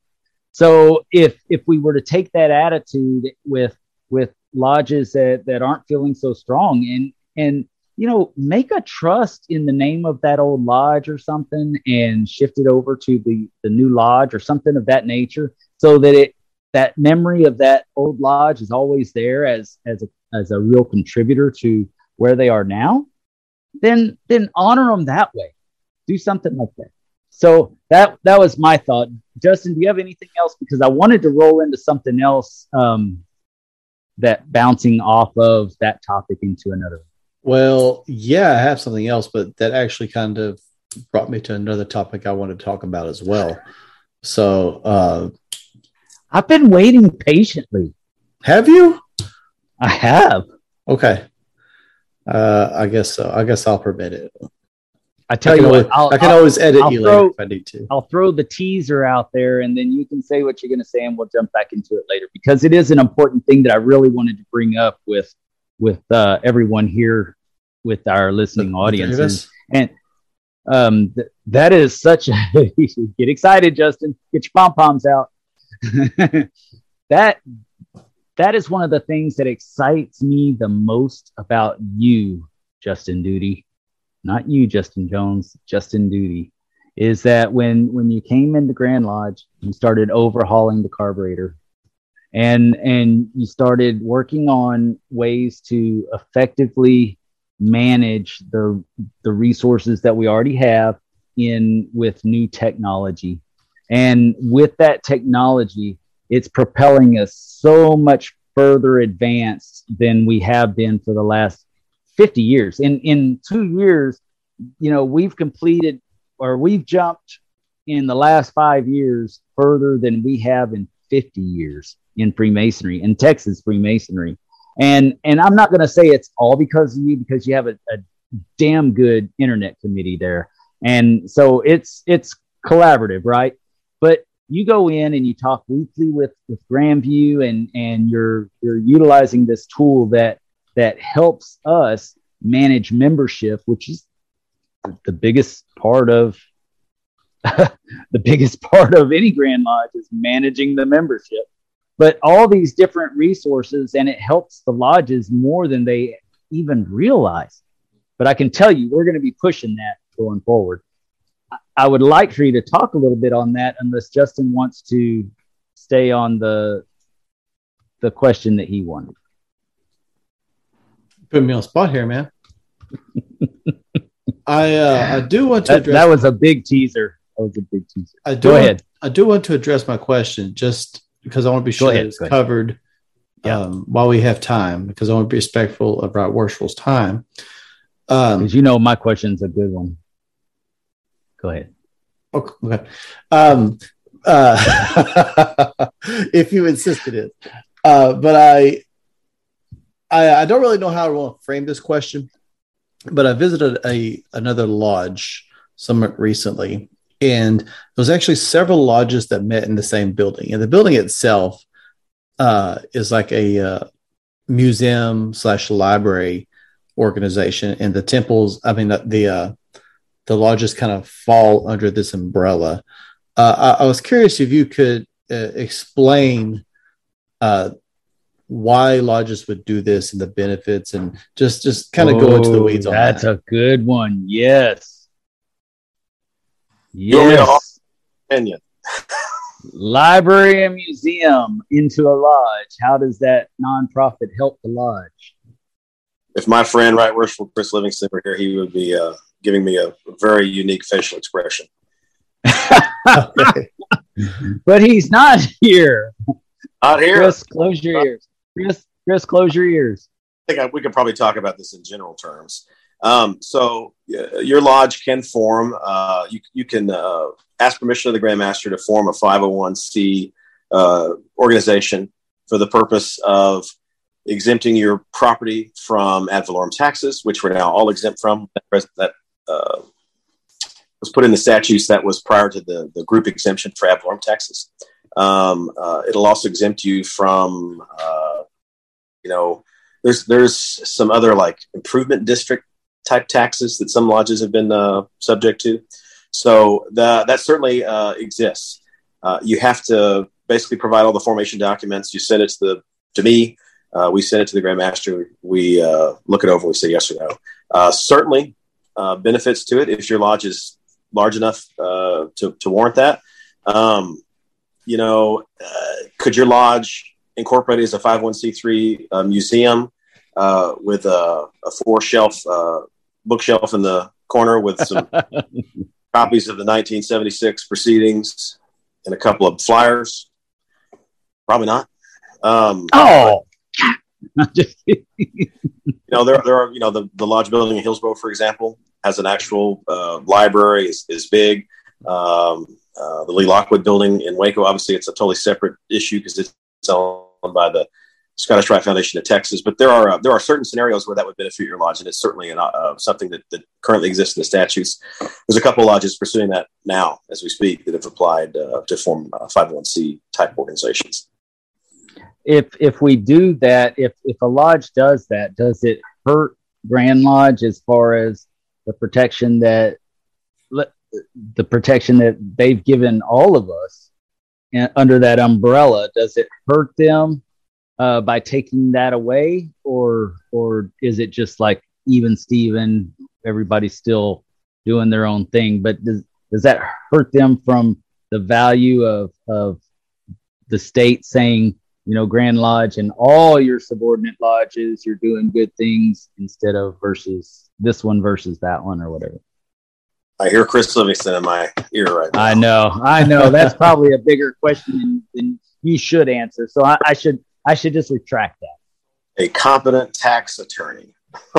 so if if we were to take that attitude with with lodges that that aren't feeling so strong and and you know make a trust in the name of that old lodge or something and shift it over to the the new lodge or something of that nature so that it that memory of that old lodge is always there as as a as a real contributor to where they are now then then honor them that way do something like that so that that was my thought. Justin, do you have anything else? Because I wanted to roll into something else um, that bouncing off of that topic into another. Well, yeah, I have something else, but that actually kind of brought me to another topic I want to talk about as well. So uh, I've been waiting patiently. Have you? I have. Okay. Uh, I guess so. I guess I'll permit it. I tell I you what, I'll, I can I'll, always edit I'll you throw, later if I need to. I'll throw the teaser out there, and then you can say what you're going to say, and we'll jump back into it later because it is an important thing that I really wanted to bring up with with uh, everyone here, with our listening audience, and, and um, th- that is such a get excited, Justin. Get your pom poms out. that that is one of the things that excites me the most about you, Justin Duty. Not you, Justin Jones, Justin Duty, is that when when you came into Grand Lodge, you started overhauling the carburetor, and and you started working on ways to effectively manage the the resources that we already have in with new technology, and with that technology, it's propelling us so much further advanced than we have been for the last 50 years. In in two years, you know, we've completed or we've jumped in the last five years further than we have in 50 years in Freemasonry, in Texas Freemasonry. And and I'm not going to say it's all because of you, because you have a, a damn good internet committee there, and so it's it's collaborative, right? But you go in and you talk weekly with with Grandview, and and you're you're utilizing this tool that that helps us manage membership, which is the biggest part of the biggest part of any Grand Lodge is managing the membership. But all these different resources, and it helps the lodges more than they even realize. But I can tell you, we're going to be pushing that going forward. I would like for you to talk a little bit on that, unless Justin wants to stay on the the question that he wanted. Put me on spot here, man. I uh, I do want to that, address. That was a big teaser. That was a big teaser. I do Go want, ahead. I do want to address my question just because I want to be sure that it's covered yeah. um, while we have time because I want to be respectful of our worshipful's time. Because um, you know my question's a good one. Go ahead. Okay. Um, uh, if you insist it is. Uh, but I, I, I don't really know how I want to frame this question but I visited a another lodge somewhat recently, and there was actually several lodges that met in the same building. And the building itself uh, is like a uh, museum slash library organization, and the temples. I mean, the the, uh, the lodges kind of fall under this umbrella. Uh, I, I, was curious if you could uh, explain uh, why lodges would do this and the benefits and just just kind of oh, go into the weeds on that. that's that. a good one yes yes opinion library and museum into a lodge how does that nonprofit help the lodge if my friend right worshipful chris livingston were here he would be uh, giving me a very unique facial expression but he's not here not here. Chris, close your ears. Chris, Chris, close your ears. I think I, we could probably talk about this in general terms. Um, so uh, your lodge can form. Uh, you you can uh, ask permission of the Grand Master to form a 501c uh, organization for the purpose of exempting your property from ad valorem taxes, which we're now all exempt from. That uh, was put in the statutes that was prior to the, the group exemption for ad valorem taxes. Um, uh, it'll also exempt you from, you know, there's there's some other like improvement district type taxes that some lodges have been uh, subject to. So the, that certainly uh, exists. Uh, you have to basically provide all the formation documents. You send it to the to me. Uh, we send it to the Grand Master. We look it over. We say yes or no. certainly, benefits to it if your lodge is large enough to, to warrant that. Um, you know, uh, could your lodge incorporate as a 501c3 uh, museum uh, with a, a four shelf uh, bookshelf in the corner with some copies of the 1976 proceedings and a couple of flyers? Probably not. Um, oh, you know, there, there are, you know, the, the lodge building in Hillsboro, for example, has an actual uh, library, is, is big. Um, uh, the Lee Lockwood building in Waco. Obviously, it's a totally separate issue because it's owned by the Scottish Rite Foundation of Texas. But there are uh, there are certain scenarios where that would benefit your lodge, and it's certainly an, uh, something that, that currently exists in the statutes. There's a couple of lodges pursuing that now as we speak that have applied uh, to form 501c uh, type organizations. If if we do that, if if a lodge does that, does it hurt Grand Lodge as far as the protection that the protection that they've given all of us under that umbrella does it hurt them uh, by taking that away or or is it just like even steven everybody's still doing their own thing. But does does that hurt them from the value of of the state saying, you know, Grand Lodge and all your subordinate lodges, you're doing good things instead of versus this one versus that one or whatever. I hear Chris Livingston in my ear right now. I know, I know. That's probably a bigger question than, than you should answer. So I, I should I should just retract that. A competent tax attorney.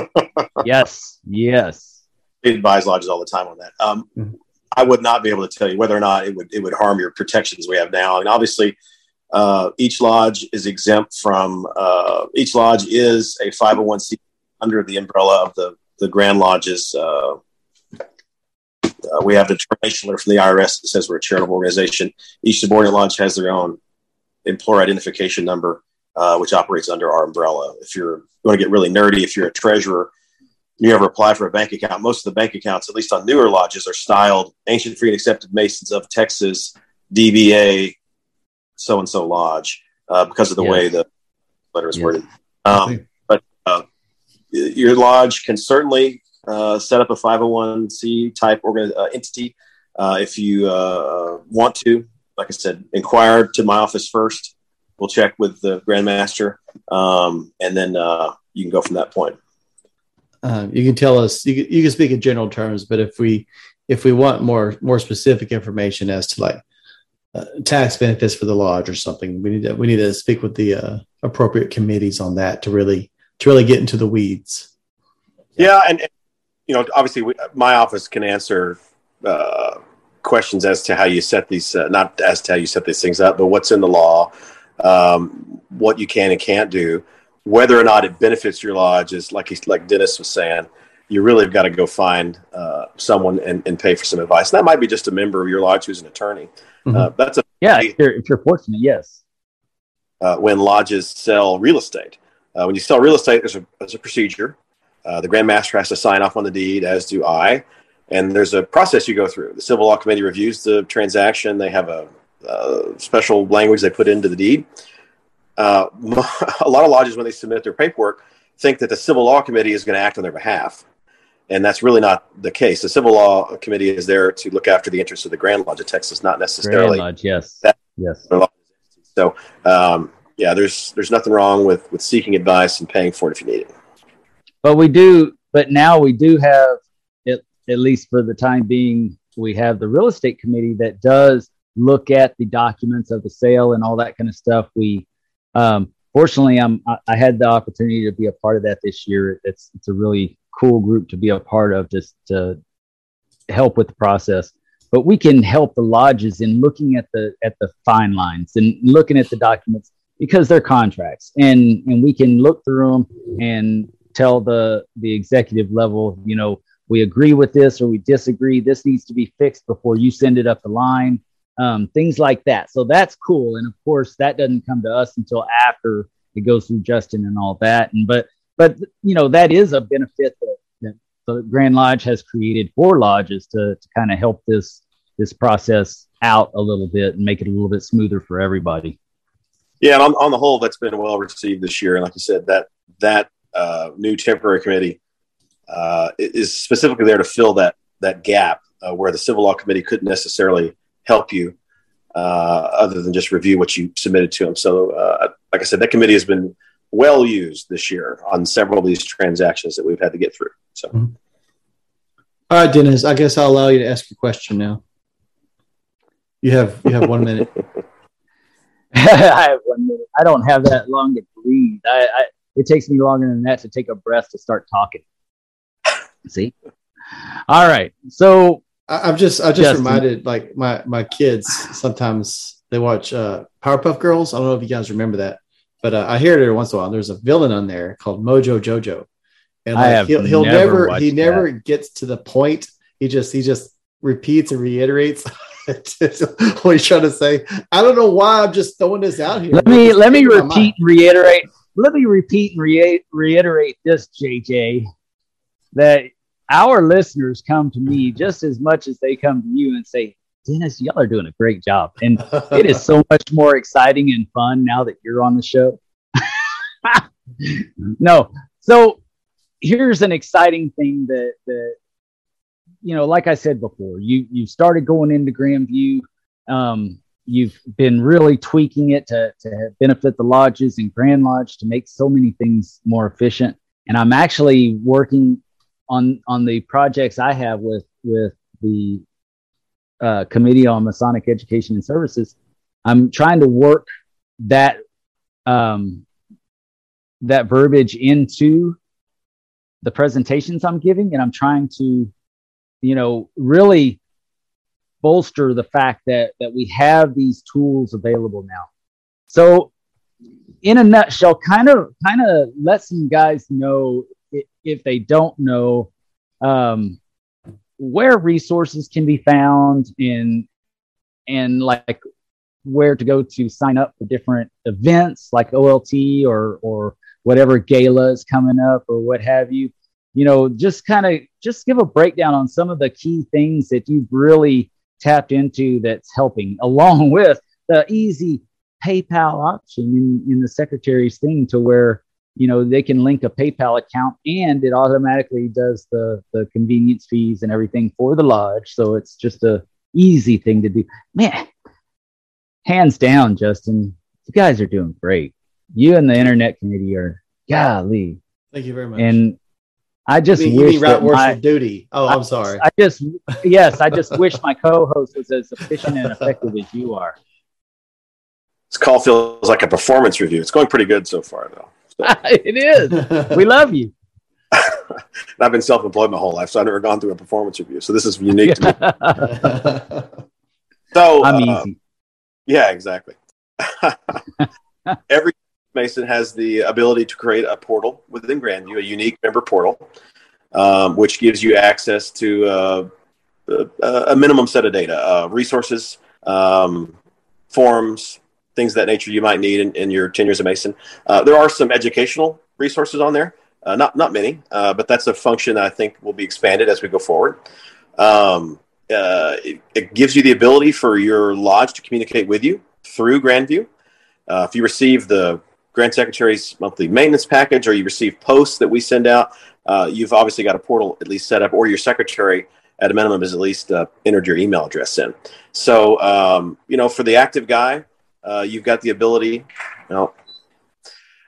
yes, yes. We advise lodges all the time on that. Um, mm-hmm. I would not be able to tell you whether or not it would it would harm your protections we have now. And obviously, uh, each lodge is exempt from. Uh, each lodge is a 501c under the umbrella of the the Grand Lodges. Uh, uh, we have the determination letter from the IRS that says we're a charitable organization. Each subordinate lodge has their own employer identification number, uh, which operates under our umbrella. If you're going to get really nerdy, if you're a treasurer, you ever apply for a bank account, most of the bank accounts, at least on newer lodges, are styled Ancient Free and Accepted Masons of Texas, DBA, so and so lodge, uh, because of the yes. way the letter is yes. worded. Um, but uh, your lodge can certainly uh, set up a 501c type organ- uh, entity uh, if you uh, want to. Like I said, inquire to my office first. We'll check with the grandmaster, um, and then you can go from that point. Um, you can tell us. You can, you can speak in general terms, but if we if we want more more specific information as to like uh, tax benefits for the lodge or something, we need to we need to speak with the uh, appropriate committees on that to really to really get into the weeds. Yeah, and, and you know, obviously, we, my office can answer uh, questions as to how you set these, uh, not as to how you set these things up, but what's in the law, um, what you can and can't do, whether or not it benefits your lodge is like he, like Dennis was saying. You really have got to go find uh, someone and, and, pay for some advice. And that might be just a member of your lodge who's an attorney. Mm-hmm. Uh, that's a yeah. If you're, if you're fortunate, yes. Uh, when lodges sell real estate, uh, when you sell real estate, there's a, there's a procedure uh, the Grand Master has to sign off on the deed, as do I. And there's a process you go through. The Civil Law Committee reviews the transaction. They have a, a special language they put into the deed. Uh, a lot of lodges, when they submit their paperwork, think that the Civil Law Committee is going to act on their behalf. And that's really not the case. The Civil Law Committee is there to look after the interests of the Grand Lodge of Texas, not necessarily. Grand Lodge, yes. That, yes. So, um, yeah, there's there's nothing wrong with with seeking advice and paying for it if you need it but we do but now we do have it, at least for the time being we have the real estate committee that does look at the documents of the sale and all that kind of stuff we um, fortunately I'm, I, had the opportunity to be a part of that this year it's, it's a really cool group to be a part of just to help with the process but we can help the lodges in looking at the at the fine lines and looking at the documents because they're contracts and and we can look through them and tell the the executive level, you know, we agree with this or we disagree. This needs to be fixed before you send it up the line. Um, things like that. So that's cool. And of course, that doesn't come to us until after it goes through Justin and all that. And but but you know that is a benefit that, that the Grand Lodge has created for lodges to to kind of help this this process out a little bit and make it a little bit smoother for everybody. Yeah, on, on the whole, that's been well received this year. And like you said, that that uh, new temporary committee uh, is specifically there to fill that that gap uh, where the civil law committee couldn't necessarily help you uh, other than just review what you submitted to them. So, uh, like I said, that committee has been well used this year on several of these transactions that we've had to get through. So, mm-hmm. All right, Dennis, I guess I'll allow you to ask your question now. You have you have one minute. I have one minute. I don't have that long to breathe. I, I it takes me longer than that to take a breath to start talking. See? All right. So I'm just I just reminded like my my kids sometimes they watch uh Powerpuff Girls. I don't know if you guys remember that, but uh, I hear it every once in a while. There's a villain on there called Mojo Jojo, and like, he'll, he'll never, never he that. never gets to the point. He just he just repeats and reiterates what he's trying to say. I don't know why I'm just throwing this out here. Let me let me repeat and reiterate let me repeat and re- reiterate this, JJ, that our listeners come to me just as much as they come to you and say, Dennis, y'all are doing a great job. And it is so much more exciting and fun now that you're on the show. no. So here's an exciting thing that that you know, like I said before, you you started going into Grandview. Um, you've been really tweaking it to, to benefit the lodges and Grand Lodge to make so many things more efficient. And I'm actually working on on the projects I have with with the uh, Committee on Masonic Education and Services. I'm trying to work that um, that verbiage into the presentations I'm giving, and I'm trying to, you know, really bolster the fact that that we have these tools available now. So, in a nutshell, kind of kind of let some guys know if they don't know um, where resources can be found in and like where to go to sign up for different events like OLT or or whatever gala is coming up or what have you. You know, just kind of just give a breakdown on some of the key things that you've really tapped into that's helping, along with the easy PayPal option in, in the secretary's thing to where you know they can link a PayPal account and it automatically does the the convenience fees and everything for the lodge. So it's just a easy thing to do. Man, hands down, Justin, you guys are doing great. You and the internet committee are golly. Thank you very much. And I just you wish right my, duty. Oh, I'm sorry. I, I just yes, I just wish my co-host was as efficient and effective as you are. This call feels like a performance review. It's going pretty good so far, though. So. it is. We love you. I've been self-employed my whole life, so I've never gone through a performance review. So this is unique to me. so I'm uh, easy. Yeah, exactly. Every Mason has the ability to create a portal within Grandview, a unique member portal, um, which gives you access to uh, a, a, minimum set of data, uh, resources, um, forms, things that nature you might need in, in your tenure as a Mason. Uh, there are some educational resources on there, uh, not not many, uh, but that's a function that I think will be expanded as we go forward. Um, uh, it, it, gives you the ability for your lodge to communicate with you through Grandview. if you receive the Grand Secretary's monthly maintenance package, or you receive posts that we send out, uh, you've obviously got a portal at least set up, or your secretary at a minimum has at least uh, entered your email address in. So, um, you know, for the active guy, uh, you've got the ability. Know,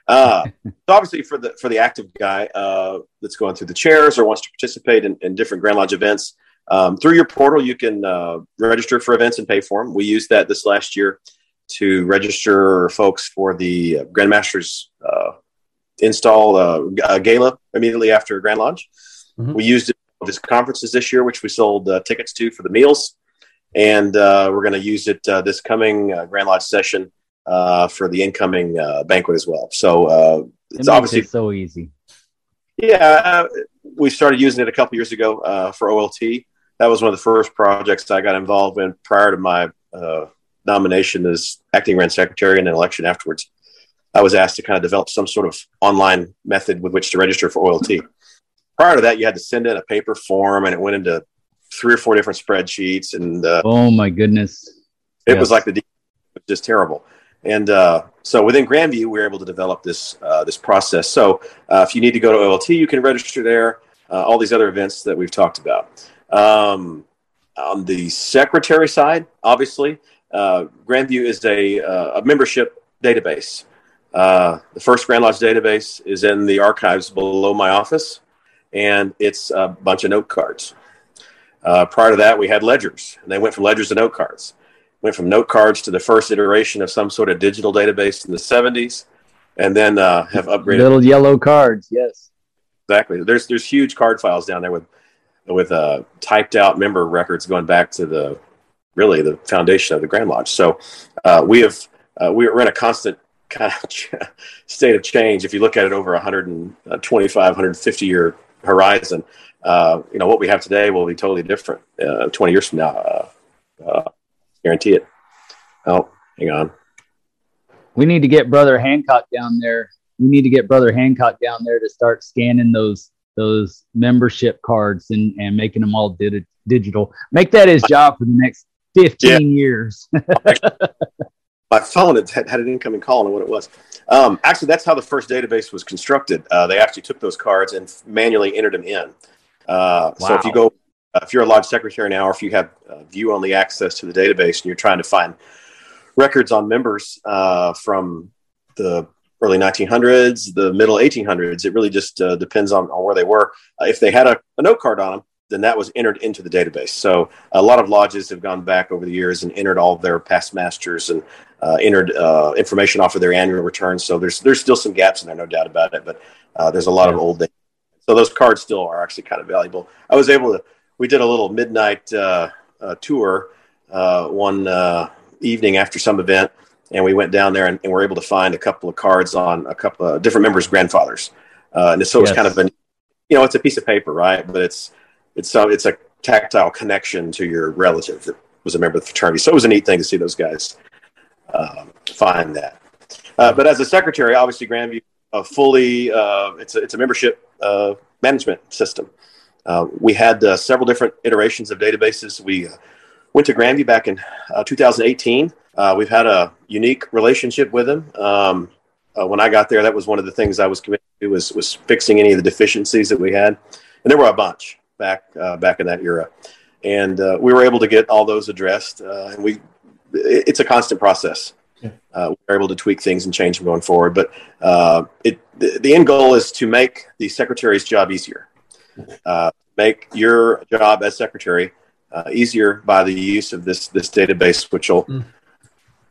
uh, so obviously, for the for the active guy uh, that's going through the chairs or wants to participate in, in different Grand Lodge events, um, through your portal, you can uh, register for events and pay for them. We used that this last year to register folks for the Grandmasters uh, install uh, gala immediately after Grand Lodge. Mm-hmm. We used it for this conferences this year, which we sold uh, tickets to for the meals, and uh, we're going to use it uh, this coming uh, Grand Lodge session for the incoming banquet as well. So it's obviously it so easy. Yeah, we started using it a couple years ago for OLT. That was one of the first projects I got involved in prior to my nomination as acting grand secretary and an election afterwards, I was asked to kind of develop some sort of online method with which to register for OLT. Prior to that, you had to send in a paper form, and it went into three or four different spreadsheets. And uh, oh my goodness, it yes. was like the it was just terrible. And uh, so within Grandview, we were able to develop this uh, this process. So uh, if you need to go to OLT, you can register there. Uh, all these other events that we've talked about. Um, on the secretary side, obviously, uh, Grandview is a, uh, a membership database. Uh, the first Grand Lodge database is in the archives below my office, and it's a bunch of note cards. Uh, prior to that, we had ledgers, and they went from ledgers to note cards. Went from note cards to the first iteration of some sort of digital database in the 70s, and then uh, have upgraded. Little yellow cards, yes. Exactly. There's there's huge card files down there with with uh, typed out member records going back to the really the foundation of the Grand Lodge. So uh, we have uh, we're in a constant kind of state of change. If you look at it over a 125, 150 year horizon, uh, you know what we have today will be totally different uh, 20 years from now. Uh, uh, guarantee it. Oh, hang on. We need to get Brother Hancock down there. We need to get Brother Hancock down there to start scanning those those membership cards and, and making them all di- digital. Make that his job for the next 15 yeah. years. My phone had, had an incoming call on what it was. Um, actually, that's how the first database was constructed. Uh, they actually took those cards and manually entered them in. Uh, wow. So if you go, uh, if you're a lodge secretary now, or if you have uh, view only access to the database and you're trying to find records on members uh, from the early 1900s, the middle 1800s, it really just uh, depends on, on where they were. if they had a, a note card on them, then that was entered into the database. So a lot of lodges have gone back over the years and entered all their past masters and uh, entered uh, information off of their annual returns. So there's there's still some gaps in there, no doubt about it. But uh, there's a lot yeah. of old data. So those cards still are actually kind of valuable. I was able to. We did a little midnight uh, uh, tour uh, one evening after some event, and we went down there and, and were able to find a couple of cards on a couple of different members' grandfathers. and so it's yes. kind of an, you know, it's a piece of paper, right? But it's it's uh, it's a tactile connection to your relative that was a member of the fraternity. So it was a neat thing to see those guys um, find that. Uh, but as a secretary, obviously Grandview uh, fully uh, it's a, it's a membership uh, management system. Uh, we had uh, several different iterations of databases. We went to Grandview back in 2018. we've had a unique relationship with them. Um, when I got there, that was one of the things I was committed to was was fixing any of the deficiencies that we had, and there were a bunch back back in that era and uh, we were able to get all those addressed. Uh, and we it's a constant process. Yeah. Uh, we're able to tweak things and change them going forward. But uh, it the, the, end goal is to make the secretary's job easier. Uh, make your job as secretary uh, easier by the use of this this database, which will, mm.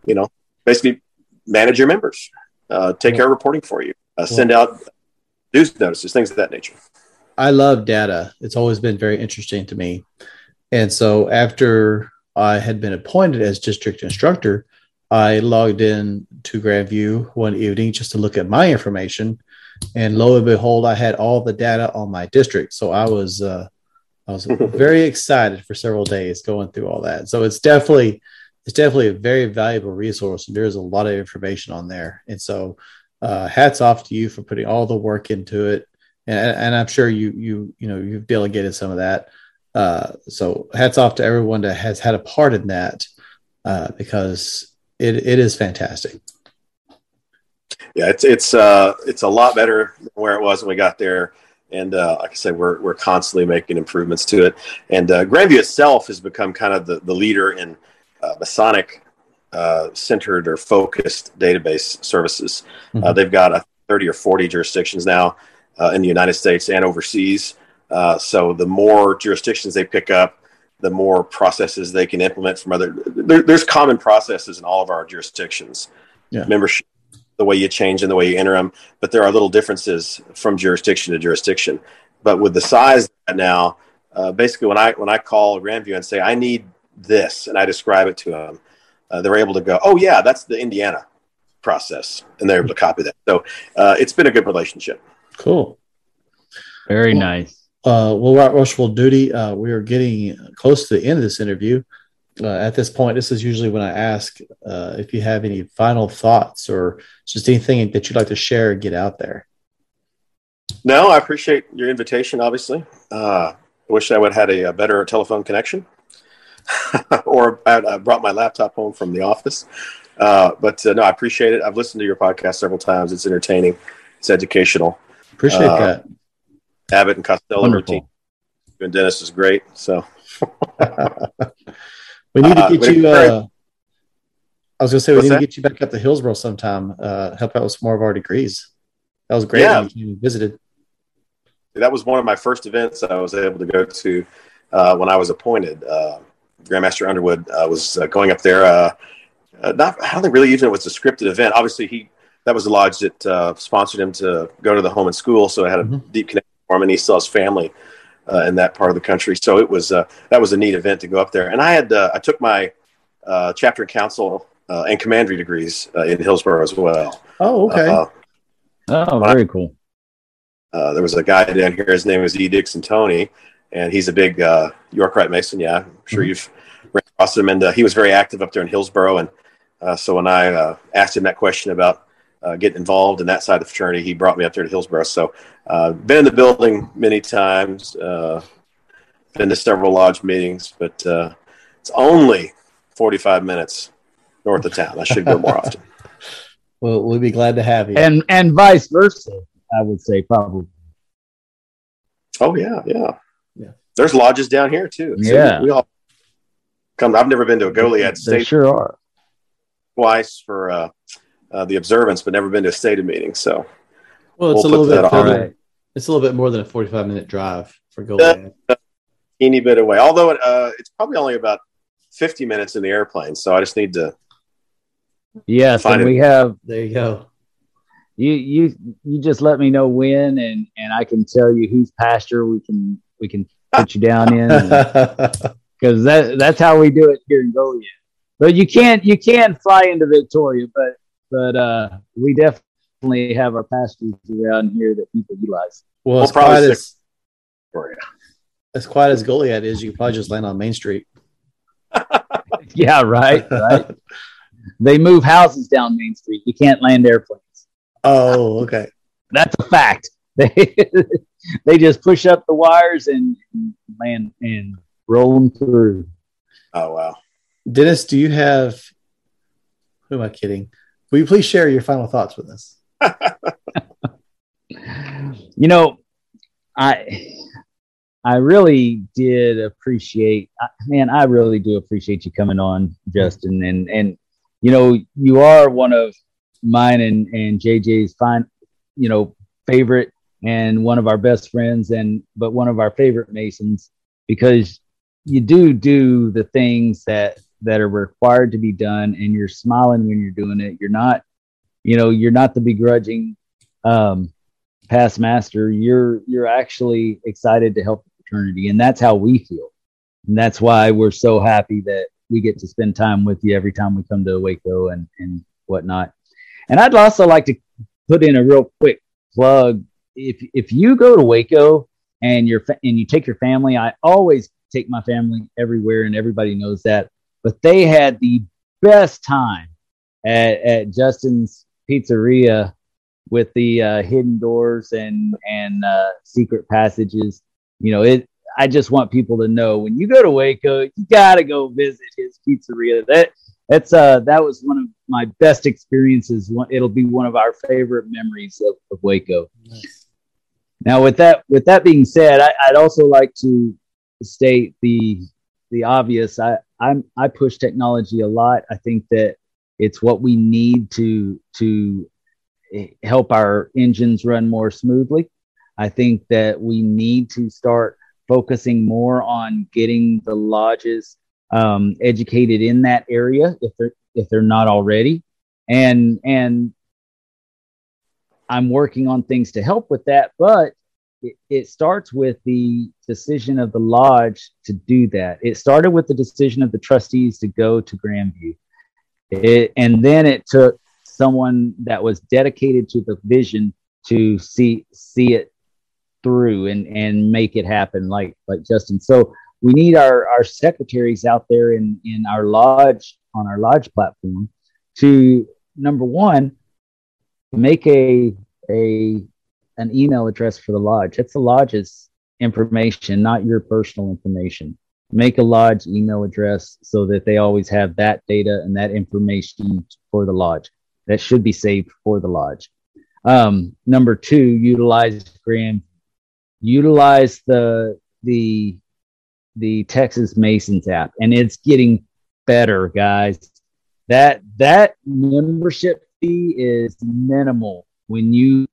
you know, basically manage your members, uh, take yeah. care of reporting for you, uh, send out news notices, things of that nature. I love data. It's always been very interesting to me. And so after I had been appointed as district instructor, I logged in to Grandview one evening just to look at my information, and lo and behold, I had all the data on my district. So I was uh, I was very excited for several days going through all that. So it's definitely it's definitely a very valuable resource, and there's a lot of information on there. And so uh, hats off to you for putting all the work into it, and, and I'm sure you you you know you've delegated some of that. Uh, so hats off to everyone that has had a part in that uh, because it, it is fantastic. Yeah, it's it's uh, it's a lot better than where it was when we got there, and uh, like I said, we're we're constantly making improvements to it. And uh, Grandview itself has become kind of the, the leader in uh, Masonic uh, centered or focused database services. Mm-hmm. Uh, they've got a 30 or 40 jurisdictions now uh, in the United States and overseas. Uh, so the more jurisdictions they pick up, the more processes they can implement from other. There, there's common processes in all of our jurisdictions. Yeah. Membership, the way you change and the way you enter them, but there are little differences from jurisdiction to jurisdiction. But with the size now, uh, basically when I when I call Grandview and say I need this and I describe it to them, uh, they're able to go, oh yeah, that's the Indiana process, and they're able to copy that. So uh, it's been a good relationship. Cool. Very well, nice. Uh, well, Worshipful Duty, uh, we are getting close to the end of this interview. Uh, at this point, this is usually when I ask uh, if you have any final thoughts or just anything that you'd like to share and get out there. No, I appreciate your invitation, obviously. Uh, I wish I would have had a, a better telephone connection or I, I, brought my laptop home from the office. Uh, but no, I appreciate it. I've listened to your podcast several times. It's entertaining, it's educational. Appreciate that. Abbott and Costello routine. You And Dennis is great. So we need to uh, get uh, you. Uh, I was going to say we need that? to get you back up to Hillsboro sometime. Uh, help out with some more of our degrees. That was great. Yeah. you visited. That was one of my first events I was able to go to uh, when I was appointed. Uh, Grandmaster Underwood was going up there. not, I don't think really even it was a scripted event. Obviously, he that was the lodge that sponsored him to go to the home and school, so I had a mm-hmm. deep connection for him, and he still has family uh, in that part of the country. So it was uh, that was a neat event to go up there. And I had uh, I took my uh, chapter and council uh, and commandery degrees uh, in Hillsboro as well. Oh, okay. oh, very cool. there was a guy down here. His name is E. Dixon Tony, and he's a big York Rite Mason. Yeah, I'm sure mm-hmm. you've ran across him. And he was very active up there in Hillsboro. And so when I asked him that question about uh, getting involved in that side of the fraternity, he brought me up there to Hillsboro. So, uh, been in the building many times, uh, been to several lodge meetings, but uh, it's only 45 minutes north of town. I should go more often. Well, we'll be glad to have you. And and vice versa, I would say probably. Oh yeah, yeah, yeah. There's lodges down here too. So yeah, we, we, all come. I've never been to a Goliad state. They sure are. Twice for uh, the observance, but never been to a stated meeting. So, well, it's we'll a little bit. Further, It's a little bit more than a 45 minute drive for Goliad. Teeny bit away. Although it, uh, it's probably only about 50 minutes in the airplane. So I just need to. Yes, and it. we have. There you go. You you you just let me know when, and and I can tell you whose pasture we can we can put you down in, because that that's how we do it here in Goliad. But you can't you can't fly into Victoria, but but uh, we definitely have our pastures around here that people utilize. Well, it's probably as, as quiet as Goliad is, you could probably just land on Main Street. yeah, right, right. they move houses down Main Street. You can't land airplanes. Oh, okay. That's a fact. They they just push up the wires and, and land and roll them through. Oh wow. Dennis, do you have who am I kidding? Will you please share your final thoughts with us? you know, I I really did appreciate, man, I really do appreciate you coming on, Justin. And, and, you know, you are one of mine and, and JJ's fine, you know, favorite and one of our best friends and, but one of our favorite Masons because you do do the things that, that are required to be done and you're smiling when you're doing it. You're not, you know, you're not the begrudging, um, past master you're you're actually excited to help the fraternity. And that's how we feel. And that's why we're so happy that we get to spend time with you every time we come to Waco and, and whatnot. And I'd also like to put in a real quick plug. If, if you go to Waco and you're and you take your family, I always take my family everywhere and everybody knows that, but they had the best time at, at Justin's Pizzeria with the uh, hidden doors and and uh, secret passages you know, it. I just want people to know when you go to Waco, you gotta go visit his pizzeria. That that's uh that was one of my best experiences. It'll be one of our favorite memories of, of Waco. Nice. Now, with that with that being said, I, would also like to state the the obvious. I I'm I push technology a lot. I think that it's what we need to to eh, help our engines run more smoothly. I think that we need to start focusing more on getting the lodges um, educated in that area if they're if they're not already, and and I'm working on things to help with that, but it, starts with the decision of the lodge to do that. It started with the decision of the trustees to go to Grandview. It, and then it took someone that was dedicated to the vision to see see it through and and make it happen like like Justin. So we need our our secretaries out there in in our lodge on our lodge platform to number one make a a an email address for the lodge. It's the lodge's information, not your personal information. Make a lodge email address so that they always have that data and that information for the lodge. That should be saved for the lodge. Um, number two, utilize Grand utilize the the the Texas Masons app, and it's getting better, guys. That that membership fee is minimal when you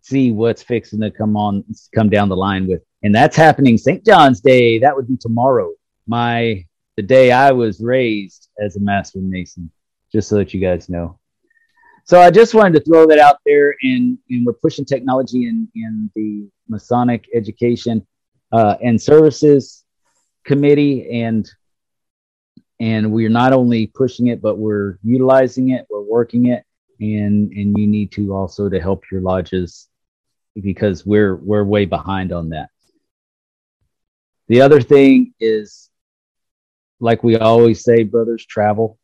see what's fixing to come on come down the line with, and that's happening St. John's Day. That would be tomorrow. My the day I was raised as a master mason, just so that you guys know. So I just wanted to throw that out there, and, and we're pushing technology in, in the Masonic Education uh, and Services Committee, and and we're not only pushing it, but we're utilizing it, we're working it, and and you need to also to help your lodges because we're we're way behind on that. The other thing is, like we always say, brothers, travel.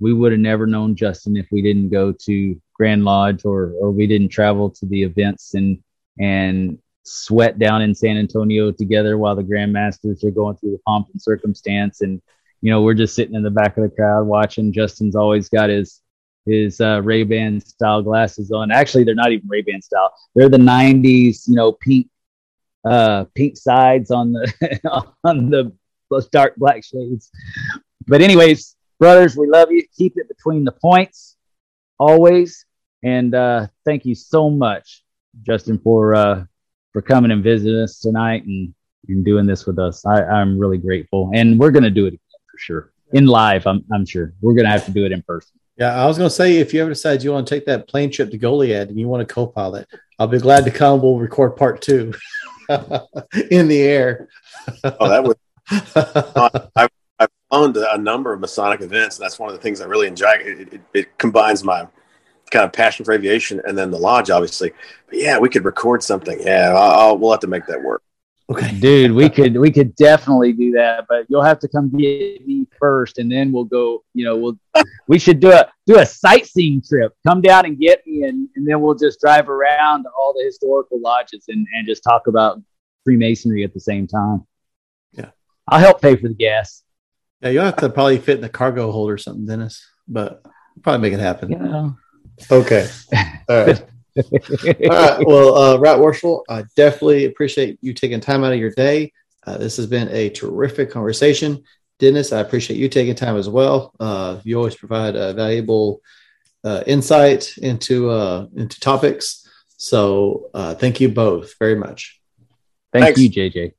We would have never known Justin if we didn't go to Grand Lodge or or we didn't travel to the events and and sweat down in San Antonio together while the Grandmasters are going through the pomp and circumstance. And you know we're just sitting in the back of the crowd watching. Justin's always got his his uh, Ray Ban style glasses on. Actually, they're not even Ray Ban style. They're the '90s, you know, pink uh, pink sides on the on the dark black shades. But anyways, brothers, we love you. Keep it between the points always. And uh, thank you so much, Justin, for uh, for coming and visiting us tonight and, and doing this with us. I, I'm really grateful. And we're gonna do it again for sure. In live, I'm I'm sure. We're gonna have to do it in person. Yeah, I was going to say if you ever decide you want to take that plane trip to Goliad and you want to co-pilot, I'll be glad to come. We'll record part two in the air. oh, that would. Uh, I've, I've flown to a number of Masonic events. And that's one of the things I really enjoy. It, it, it, combines my kind of passion for aviation and then the lodge, obviously. But yeah, we could record something. Yeah, I'll, I'll, we'll have to make that work. Okay, dude, we could we could definitely do that, but you'll have to come get me first, and then we'll go. You know, we'll we should do a do a sightseeing trip. Come down and get me, and, and then we'll just drive around all the historical lodges and and just talk about Freemasonry at the same time. Yeah, I'll help pay for the gas. Yeah, you'll have to probably fit in the cargo hold or something, Dennis, but probably make it happen. Yeah. Okay. All right. All right. Well, uh, Right Worshipful, I definitely appreciate you taking time out of your day. Uh, this has been a terrific conversation. Dennis, I appreciate you taking time as well. Uh, you always provide a valuable uh, insight into uh, into topics. So uh, thank you both very much. Thank Thanks. you, JJ.